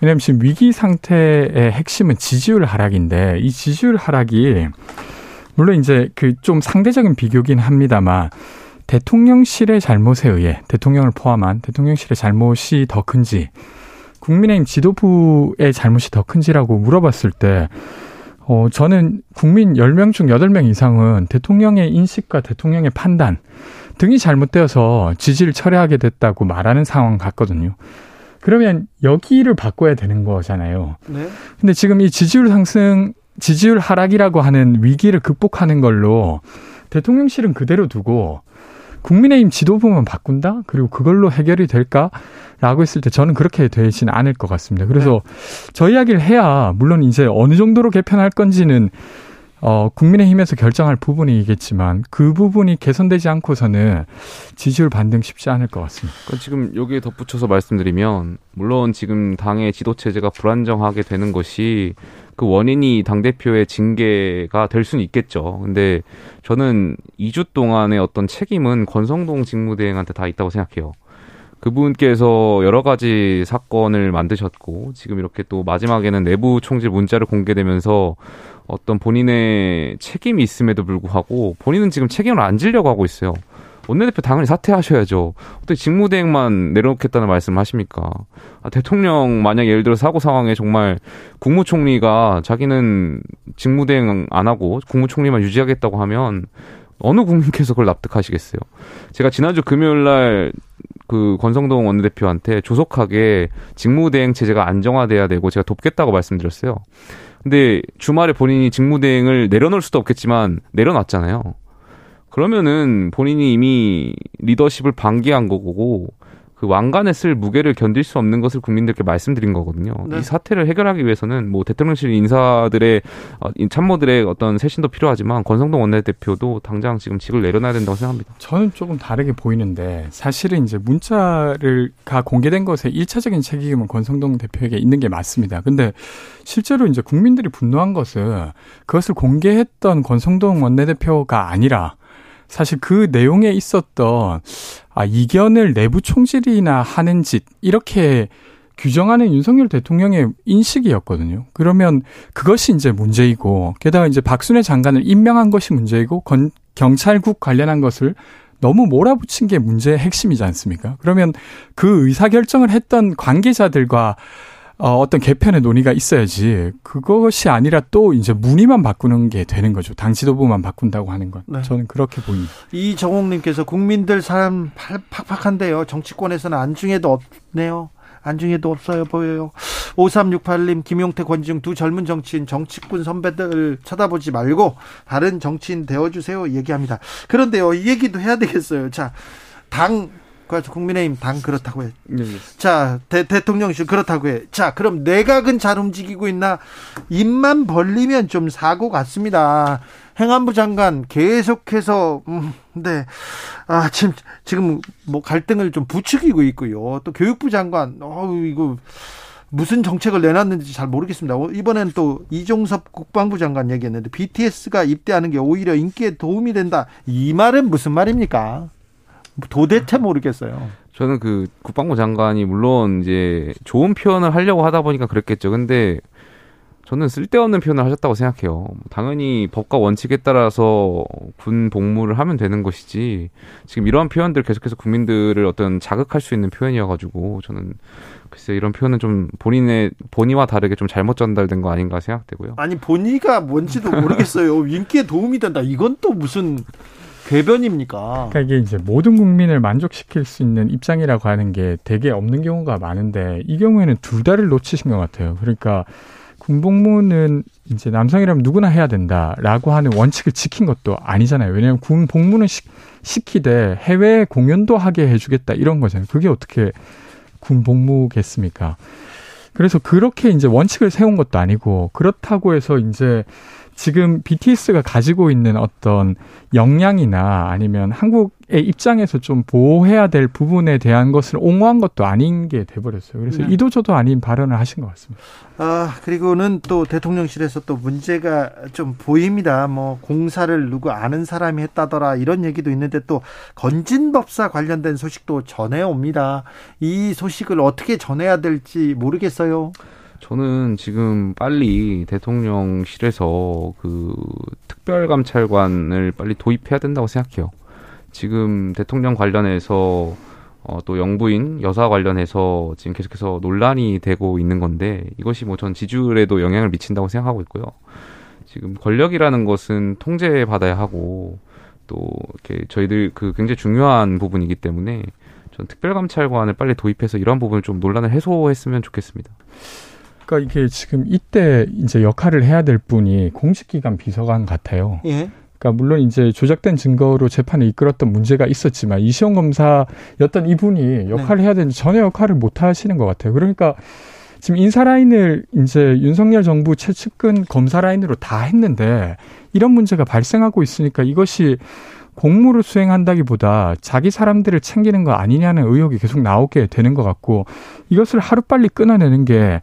왜냐하면 지금 위기 상태의 핵심은 지지율 하락인데 이 지지율 하락이 물론 이제 그 좀 상대적인 비교긴 합니다만 대통령실의 잘못에 의해 대통령을 포함한 대통령실의 잘못이 더 큰지 국민의힘 지도부의 잘못이 더 큰지라고 물어봤을 때 어, 저는 국민 10명 중 8명 이상은 대통령의 인식과 대통령의 판단 등이 잘못되어서 지지를 철회하게 됐다고 말하는 상황 같거든요. 그러면 여기를 바꿔야 되는 거잖아요. 네. 근데 지금 이 지지율 상승, 지지율 하락이라고 하는 위기를 극복하는 걸로 대통령실은 그대로 두고 국민의힘 지도부만 바꾼다? 그리고 그걸로 해결이 될까? 라고 했을 때 저는 그렇게 되지는 않을 것 같습니다. 그래서 네. 저 이야기를 해야 물론 이제 어느 정도로 개편할 건지는 어, 국민의힘에서 결정할 부분이겠지만 그 부분이 개선되지 않고서는 지지율 반등 쉽지 않을 것 같습니다. 그러니까 지금 여기에 덧붙여서 말씀드리면 물론 지금 당의 지도 체제가 불안정하게 되는 것이 그 원인이 당대표의 징계가 될 수는 있겠죠. 근데 저는 2주 동안의 어떤 책임은 권성동 직무대행한테 다 있다고 생각해요. 그분께서 여러 가지 사건을 만드셨고 지금 이렇게 또 마지막에는 내부 총질 문자를 공개되면서 어떤 본인의 책임이 있음에도 불구하고 본인은 지금 책임을 안 지려고 하고 있어요. 원내대표 당연히 사퇴하셔야죠. 어떻게 직무대행만 내려놓겠다는 말씀을 하십니까? 아, 대통령 만약 예를 들어 사고 상황에 정말 국무총리가 자기는 직무대행 안 하고 국무총리만 유지하겠다고 하면 어느 국민께서 그걸 납득하시겠어요? 제가 지난주 금요일 날 그 권성동 원내대표한테 조속하게 직무대행 체제가 안정화돼야 되고 제가 돕겠다고 말씀드렸어요. 근데 주말에 본인이 직무대행을 내려놓을 수도 없겠지만 내려놨잖아요. 그러면은 본인이 이미 리더십을 방기한 거고 그 왕관에 쓸 무게를 견딜 수 없는 것을 국민들께 말씀드린 거거든요. 네. 이 사태를 해결하기 위해서는 뭐 대통령실 인사들의 어, 참모들의 어떤 쇄신도 필요하지만 권성동 원내대표도 당장 지금 직을 내려놔야 된다고 생각합니다. 저는 조금 다르게 보이는데 사실은 이제 문자를가 공개된 것에 일차적인 책임은 권성동 대표에게 있는 게 맞습니다. 근데 실제로 이제 국민들이 분노한 것은 그것을 공개했던 권성동 원내대표가 아니라 사실 그 내용에 있었던 아, 이견을 내부 총질이나 하는 짓 이렇게 규정하는 윤석열 대통령의 인식이었거든요. 그러면 그것이 이제 문제이고 게다가 이제 박순애 장관을 임명한 것이 문제이고 건, 경찰국 관련한 것을 너무 몰아붙인 게 문제의 핵심이지 않습니까? 그러면 그 의사결정을 했던 관계자들과 어, 어떤 개편의 논의가 있어야지 그것이 아니라 또 이제 문의만 바꾸는 게 되는 거죠. 당 지도부만 바꾼다고 하는 건 네. 저는 그렇게 보입니다. 이정옥님께서 국민들 사람 팍팍한데요. 정치권에서는 안중에도 없네요. 안중에도 없어요 보여요. 5368님 김용태 권지웅 두 젊은 정치인 정치꾼 선배들 쳐다보지 말고 다른 정치인 되어주세요 얘기합니다. 그런데요 이 얘기도 해야 되겠어요. 자 당 그래서 국민의힘 당 그렇다고 해. 네, 네. 자, 대, 대통령실 그렇다고 해. 자, 그럼 내각은 잘 움직이고 있나? 입만 벌리면 좀 사고 같습니다. 행안부 장관 계속해서 음, 네. 아, 지금 지금 뭐 갈등을 좀 부추기고 있고요. 또 교육부 장관 어우 이거 무슨 정책을 내놨는지 잘 모르겠습니다. 이번엔 또 이종섭 국방부 장관 얘기했는데 BTS가 입대하는 게 오히려 인기에 도움이 된다. 이 말은 무슨 말입니까? 도대체 모르겠어요. 저는 그 국방부 장관이 물론 이제 좋은 표현을 하려고 하다 보니까 그랬겠죠. 근데 저는 쓸데없는 표현을 하셨다고 생각해요. 당연히 법과 원칙에 따라서 군 복무를 하면 되는 것이지 지금 이러한 표현들 계속해서 국민들을 어떤 자극할 수 있는 표현이어가지고 저는 글쎄 이런 표현은 좀 본인의 본의와 다르게 좀 잘못 전달된 거 아닌가 생각되고요. 아니 본의가 뭔지도 모르겠어요. 인기에 도움이 된다. 이건 또 무슨 궤변입니까? 그러니까 이게 이제 모든 국민을 만족시킬 수 있는 입장이라고 하는 게 되게 없는 경우가 많은데 이 경우에는 둘 다를 놓치신 것 같아요. 그러니까 군복무는 이제 남성이라면 누구나 해야 된다라고 하는 원칙을 지킨 것도 아니잖아요. 왜냐하면 군 복무는 시, 시키되 해외 공연도 하게 해주겠다 이런 거잖아요. 그게 어떻게 군 복무겠습니까? 그래서 그렇게 이제 원칙을 세운 것도 아니고 그렇다고 해서 이제 지금 BTS가 가지고 있는 어떤 역량이나 아니면 한국의 입장에서 좀 보호해야 될 부분에 대한 것을 옹호한 것도 아닌 게 돼버렸어요. 그래서 네. 이도저도 아닌 발언을 하신 것 같습니다. 아 그리고는 또 대통령실에서 또 문제가 좀 보입니다. 뭐 공사를 누구 아는 사람이 했다더라 이런 얘기도 있는데 또 건진법사 관련된 소식도 전해 옵니다. 이 소식을 어떻게 전해야 될지 모르겠어요. 저는 지금 빨리 대통령실에서 그 특, 특별감찰관을 빨리 도입해야 된다고 생각해요. 지금 대통령 관련해서 어, 또 영부인 여사 관련해서 지금 계속해서 논란이 되고 있는 건데 이것이 뭐 전 지지율에도 영향을 미친다고 생각하고 있고요. 지금 권력이라는 것은 통제받아야 하고 또 이렇게 저희들 그 굉장히 중요한 부분이기 때문에 전 특별감찰관을 빨리 도입해서 이러한 부분을 좀 논란을 해소했으면 좋겠습니다. 그러니까 이게 지금 이때 이제 역할을 해야 될 분이 공식기관 비서관 같아요. 예. 그러니까 물론 이제 조작된 증거로 재판을 이끌었던 문제가 있었지만 이시영 검사였던 이분이 역할을 해야 되는데 전혀 역할을 못 하시는 것 같아요. 그러니까 지금 인사 라인을 이제 윤석열 정부 최측근 검사 라인으로 다 했는데 이런 문제가 발생하고 있으니까 이것이 공무를 수행한다기보다 자기 사람들을 챙기는 거 아니냐는 의혹이 계속 나오게 되는 것 같고 이것을 하루빨리 끊어내는 게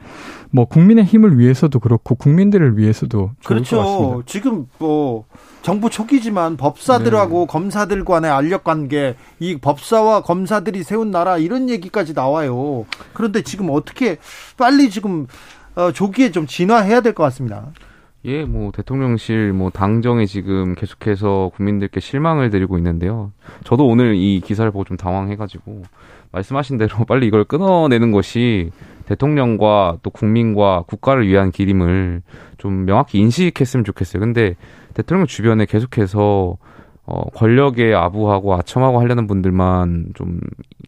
뭐 국민의 힘을 위해서도 그렇고 국민들을 위해서도 좋을 것 같습니다. 그렇죠. 지금 뭐 정부 초기지만 법사들하고 검사들 간의 알력 관계, 이 법사와 검사들이 세운 나라 이런 얘기까지 나와요. 그런데 지금 어떻게 빨리 지금 어, 조기에 좀 진화해야 될 것 같습니다. 예, 뭐 대통령실 뭐 당정에 지금 계속해서 국민들께 실망을 드리고 있는데요. 저도 오늘 이 기사를 보고 좀 당황해가지고 말씀하신 대로 빨리 이걸 끊어내는 것이 대통령과 또 국민과 국가를 위한 길임을 좀 명확히 인식했으면 좋겠어요. 근데 대통령 주변에 계속해서 어, 권력에 아부하고 아첨하고 하려는 분들만 좀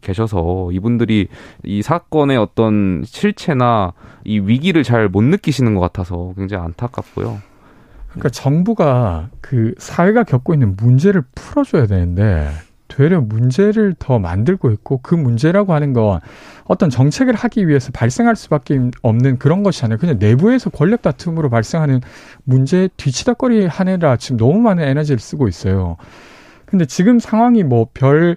계셔서 이분들이 이 사건의 어떤 실체나 이 위기를 잘 못 느끼시는 것 같아서 굉장히 안타깝고요. 그러니까 정부가 그 사회가 겪고 있는 문제를 풀어줘야 되는데 되려 문제를 더 만들고 있고 그 문제라고 하는 건 어떤 정책을 하기 위해서 발생할 수밖에 없는 그런 것이 아니라 그냥 내부에서 권력 다툼으로 발생하는 문제 뒤치다거리 하느라 지금 너무 많은 에너지를 쓰고 있어요. 근데 지금 상황이 뭐 별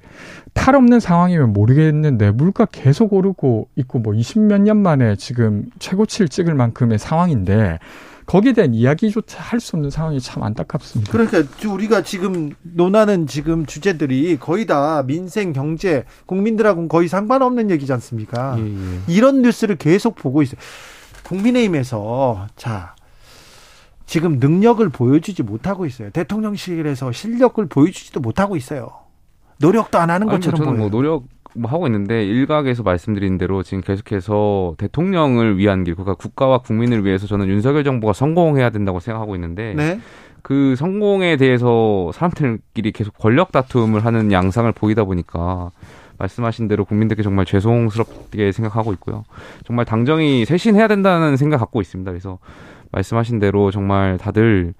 탈 없는 상황이면 모르겠는데 물가 계속 오르고 있고 뭐 20몇 년 만에 지금 최고치를 찍을 만큼의 상황인데 거기에 대한 이야기조차 할 수 없는 상황이 참 안타깝습니다. 그러니까 우리가 지금 논하는 지금 주제들이 거의 다 민생, 경제, 국민들하고는 거의 상관없는 얘기지 않습니까? 예, 예. 이런 뉴스를 계속 보고 있어요. 국민의힘에서 자 지금 능력을 보여주지 못하고 있어요. 대통령실에서 실력을 보여주지도 못하고 있어요. 노력도 안 하는 뭐 것처럼 저는 보여요. 뭐 노력 뭐 하고 있는데 일각에서 말씀드린 대로 지금 계속해서 대통령을 위한 길, 그러니까 국가와 국민을 위해서 저는 윤석열 정부가 성공해야 된다고 생각하고 있는데 네. 그 성공에 대해서 사람들끼리 계속 권력 다툼을 하는 양상을 보이다 보니까 말씀하신 대로 국민들께 정말 죄송스럽게 생각하고 있고요. 정말 당정이 쇄신해야 된다는 생각 갖고 있습니다. 그래서 말씀하신 대로 정말 다들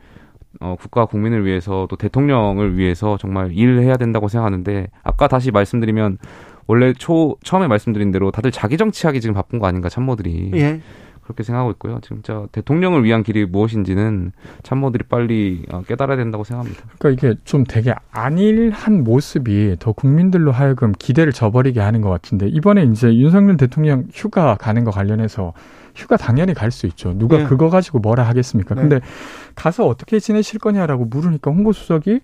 어, 국가 국민을 위해서 또 대통령을 위해서 정말 일을 해야 된다고 생각하는데 아까 다시 말씀드리면 원래 초 처음에 말씀드린 대로 다들 자기 정치하기 지금 바쁜 거 아닌가 참모들이 예. 그렇게 생각하고 있고요. 진짜 대통령을 위한 길이 무엇인지는 참모들이 빨리 어, 깨달아야 된다고 생각합니다. 그러니까 이게 좀 되게 안일한 모습이 더 국민들로 하여금 기대를 저버리게 하는 것 같은데 이번에 이제 윤석열 대통령 휴가 가는 거 관련해서 휴가 당연히 갈 수 있죠. 누가 네. 그거 가지고 뭐라 하겠습니까? 네. 근데 가서 어떻게 지내실 거냐라고 물으니까 홍보수석이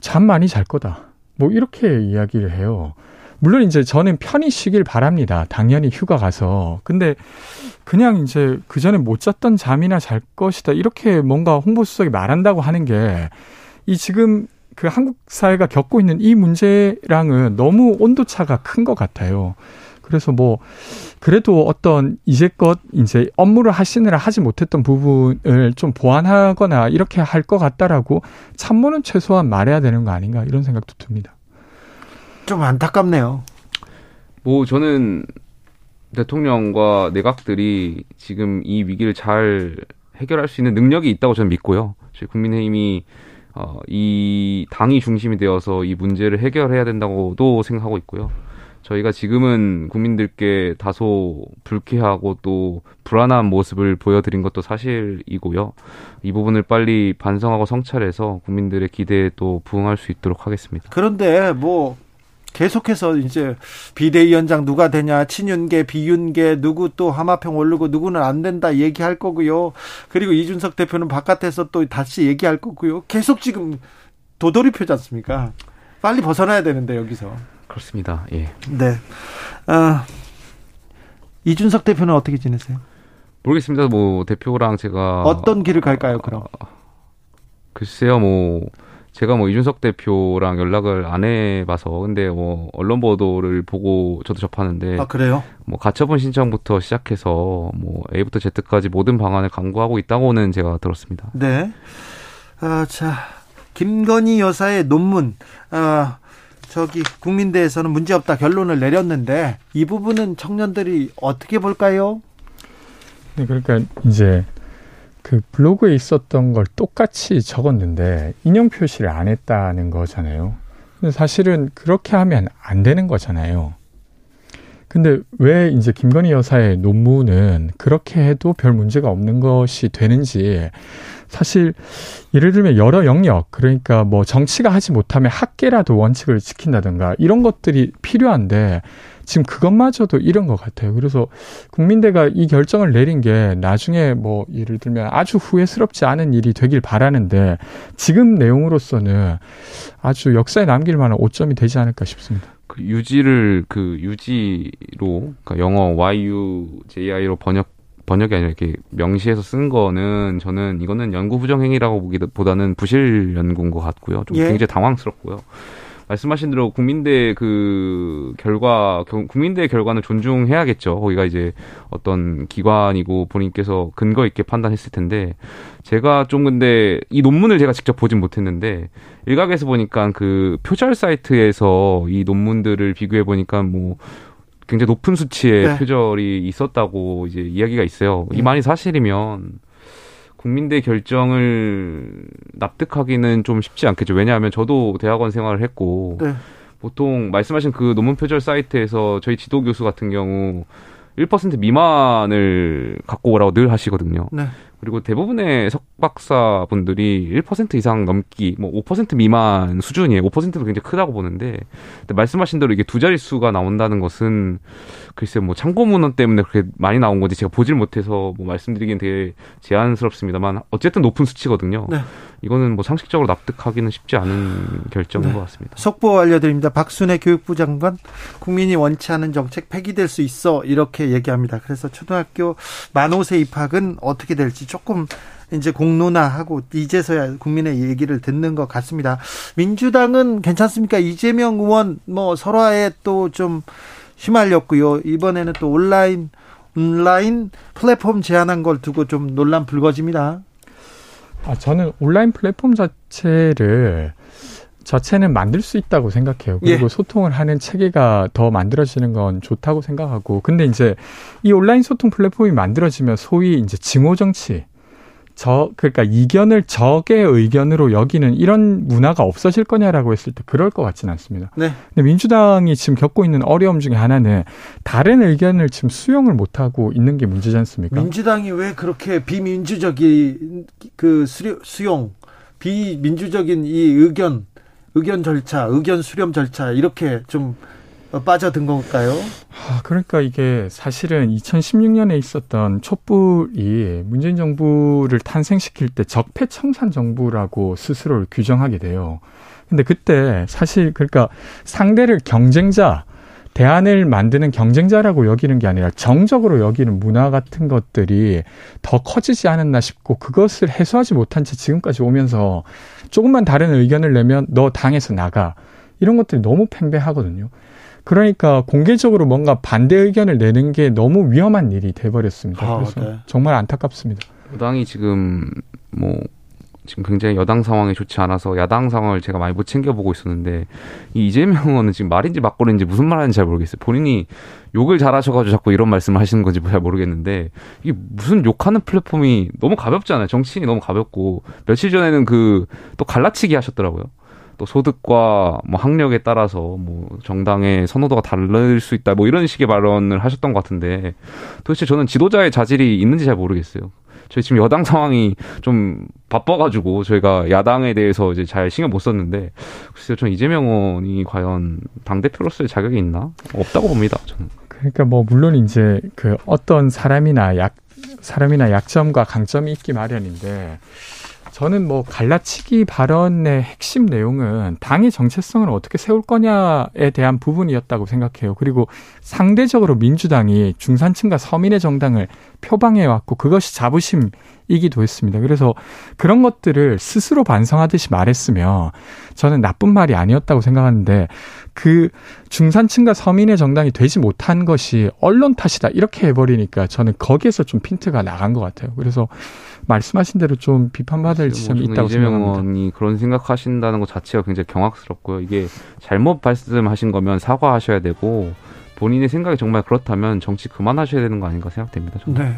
잠 많이 잘 거다. 뭐 이렇게 이야기를 해요. 물론 이제 저는 편히 쉬길 바랍니다. 당연히 휴가 가서. 근데 그냥 이제 그 전에 못 잤던 잠이나 잘 것이다. 이렇게 뭔가 홍보수석이 말한다고 하는 게 이 지금 그 한국 사회가 겪고 있는 이 문제랑은 너무 온도차가 큰 것 같아요. 그래서 뭐 그래도 어떤 이제껏 이제 업무를 하시느라 하지 못했던 부분을 좀 보완하거나 이렇게 할 것 같다라고 참모는 최소한 말해야 되는 거 아닌가 이런 생각도 듭니다. 좀 안타깝네요. 뭐 저는 대통령과 내각들이 지금 이 위기를 잘 해결할 수 있는 능력이 있다고 저는 믿고요. 저희 국민의힘이 어, 이 당이 중심이 되어서 이 문제를 해결해야 된다고도 생각하고 있고요. 저희가 지금은 국민들께 다소 불쾌하고 또 불안한 모습을 보여드린 것도 사실이고요. 이 부분을 빨리 반성하고 성찰해서 국민들의 기대에 또 부응할 수 있도록 하겠습니다. 그런데 뭐 계속해서 이제 비대위원장 누가 되냐 친윤계 비윤계 누구 또 하마평 오르고 누구는 안 된다 얘기할 거고요. 그리고 이준석 대표는 바깥에서 또 다시 얘기할 거고요. 계속 지금 도돌이표지 않습니까? 빨리 벗어나야 되는데 여기서. 그렇습니다. 예. 네. 아, 이준석 대표는 어떻게 지내세요? 모르겠습니다. 뭐 대표랑 제가 어떤 길을 갈까요? 그럼 글쎄요, 뭐 제가 뭐 이준석 대표랑 연락을 안 해봐서 근데 뭐 언론 보도를 보고 저도 접하는데 아 그래요? 뭐 가처분 신청부터 시작해서 뭐 A부터 Z까지 모든 방안을 강구하고 있다고는 제가 들었습니다. 네. 아, 자 김건희 여사의 논문 아 저기 국민대에서는 문제 없다 결론을 내렸는데 이 부분은 청년들이 어떻게 볼까요? 네, 그러니까 이제 그 블로그에 있었던 걸 똑같이 적었는데 인용 표시를 안 했다는 거잖아요. 사실은 그렇게 하면 안 되는 거잖아요. 근데 왜 이제 김건희 여사의 논문은 그렇게 해도 별 문제가 없는 것이 되는지 사실 예를 들면 여러 영역 그러니까 뭐 정치가 하지 못하면 학계라도 원칙을 지킨다든가 이런 것들이 필요한데 지금 그것마저도 이런 것 같아요. 그래서 국민대가 이 결정을 내린 게 나중에 뭐 예를 들면 아주 후회스럽지 않은 일이 되길 바라는데 지금 내용으로서는 아주 역사에 남길 만한 오점이 되지 않을까 싶습니다. 그 유지를 그 유지로 그러니까 영어 YUJI로 번역 번역이 아니라 이렇게 명시해서 쓴 거는 저는 이거는 연구 부정 행위라고 보기보다는 부실 연구인 것 같고요. 좀 예. 굉장히 당황스럽고요. 말씀하신 대로 국민대 그 결과 국민대 결과는 존중해야겠죠. 거기가 이제 어떤 기관이고 본인께서 근거 있게 판단했을 텐데 제가 좀 근데 이 논문을 제가 직접 보진 못했는데 일각에서 보니까 그 표절 사이트에서 이 논문들을 비교해 보니까 뭐 굉장히 높은 수치의 네. 표절이 있었다고 이제 이야기가 있어요. 이 네. 말이 사실이면 국민대 결정을 납득하기는 좀 쉽지 않겠죠. 왜냐하면 저도 대학원 생활을 했고 네. 보통 말씀하신 그 논문 표절 사이트에서 저희 지도 교수 같은 경우 1% 미만을 갖고 오라고 늘 하시거든요. 네. 그리고 대부분의 석박사 분들이 1% 이상 넘기, 뭐 5% 미만 수준이에요. 5%도 굉장히 크다고 보는데, 말씀하신 대로 이게 두 자릿수가 나온다는 것은 글쎄 뭐 참고 문헌 때문에 그렇게 많이 나온 건지 제가 보질 못해서 뭐 말씀드리기는 되게 제한스럽습니다만 어쨌든 높은 수치거든요. 네. 이거는 뭐 상식적으로 납득하기는 쉽지 않은 결정인 네. 것 같습니다. 속보 알려드립니다. 박순애 교육부 장관 국민이 원치 않은 정책 폐기될 수 있어 이렇게 얘기합니다. 그래서 초등학교 만 5세 입학은 어떻게 될지 조금 이제 공론화하고 이제서야 국민의 얘기를 듣는 것 같습니다. 민주당은 괜찮습니까? 이재명 의원 뭐 설화에 또 좀 휘말렸고요. 이번에는 또 온라인 온라인 플랫폼 제한한 걸 두고 좀 논란 불거집니다. 아, 저는 온라인 플랫폼 자체를 자체는 만들 수 있다고 생각해요. 그리고 예. 소통을 하는 체계가 더 만들어지는 건 좋다고 생각하고. 근데 이제 이 온라인 소통 플랫폼이 만들어지면 소위 이제 징호 정치, 저 그러니까 이견을 적의 의견으로 여기는 이런 문화가 없어질 거냐라고 했을 때 그럴 것 같지는 않습니다. 네. 근데 민주당이 지금 겪고 있는 어려움 중에 하나는 다른 의견을 지금 수용을 못 하고 있는 게 문제지 않습니까? 민주당이 왜 그렇게 비민주적인 그 수용 비민주적인 이 의견 의견 절차, 의견 수렴 절차 이렇게 좀 빠져든 걸까요? 아, 그러니까 이게 사실은 2016년에 있었던 촛불이 문재인 정부를 탄생시킬 때 적폐청산 정부라고 스스로를 규정하게 돼요. 근데 그때 사실 그러니까 상대를 경쟁자 대안을 만드는 경쟁자라고 여기는 게 아니라 정적으로 여기는 문화 같은 것들이 더 커지지 않았나 싶고 그것을 해소하지 못한 채 지금까지 오면서 조금만 다른 의견을 내면 너 당에서 나가 이런 것들이 너무 팽배하거든요. 그러니까 공개적으로 뭔가 반대 의견을 내는 게 너무 위험한 일이 돼버렸습니다. 아, 그래서 네. 정말 안타깝습니다. 여당이 지금 뭐 지금 굉장히 여당 상황이 좋지 않아서 야당 상황을 제가 많이 못 챙겨보고 있었는데 이 이재명 의원은 지금 말인지 막걸리인지 무슨 말 하는지 잘 모르겠어요. 본인이 욕을 잘하셔가지고 자꾸 이런 말씀을 하시는 건지 잘 모르겠는데 이게 무슨 욕하는 플랫폼이 너무 가볍잖아요. 정치인이 너무 가볍고 며칠 전에는 그 또 갈라치기 하셨더라고요. 또 소득과 뭐 학력에 따라서 뭐 정당의 선호도가 다를 수 있다 뭐 이런 식의 발언을 하셨던 것 같은데 도대체 저는 지도자의 자질이 있는지 잘 모르겠어요. 저희 지금 여당 상황이 좀 바빠가지고 저희가 야당에 대해서 이제 잘 신경 못 썼는데 글쎄요, 전 이재명 의원이 과연 당 대표로서의 자격이 있나 없다고 봅니다. 저는. 그러니까 뭐 물론 이제 그 어떤 사람이나 약 사람이나 약점과 강점이 있기 마련인데 저는 뭐 갈라치기 발언의 핵심 내용은 당의 정체성을 어떻게 세울 거냐에 대한 부분이었다고 생각해요. 그리고 상대적으로 민주당이 중산층과 서민의 정당을 표방해 왔고 그것이 자부심이기도 했습니다. 그래서 그런 것들을 스스로 반성하듯이 말했으면 저는 나쁜 말이 아니었다고 생각하는데 그 중산층과 서민의 정당이 되지 못한 것이 언론 탓이다 이렇게 해버리니까 저는 거기에서 좀 핀트가 나간 것 같아요. 그래서 말씀하신 대로 좀 비판받을 지점이 뭐 있다고 이재명 생각합니다. 의원이 그런 생각하신다는 것 자체가 굉장히 경악스럽고요. 이게 잘못 말씀하신 거면 사과하셔야 되고 본인의 생각이 정말 그렇다면 정치 그만하셔야 되는 거 아닌가 생각됩니다. 저는. 네.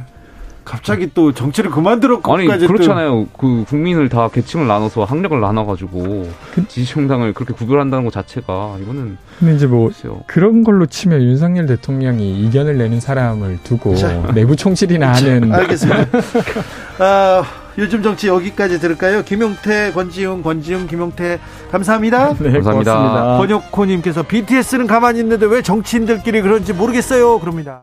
갑자기 또 정치를 그만두러 아니 그렇잖아요. 그 국민을 다 계층을 나눠서 학력을 나눠가지고 그- 지지정당을 그렇게 구별한다는 것 자체가 이거는 근데 이제 뭐 글쎄요. 그런 걸로 치면 윤석열 대통령이 이견을 내는 사람을 두고 자. 내부 총질이나 하는 알겠습니다. 아, 요즘 정치 여기까지 들을까요? 김용태, 권지웅, 권지웅, 김용태 감사합니다. 네, 감사합니다. 고맙습니다. 번역코님께서 BTS는 가만히 있는데 왜 정치인들끼리 그런지 모르겠어요. 그럽니다.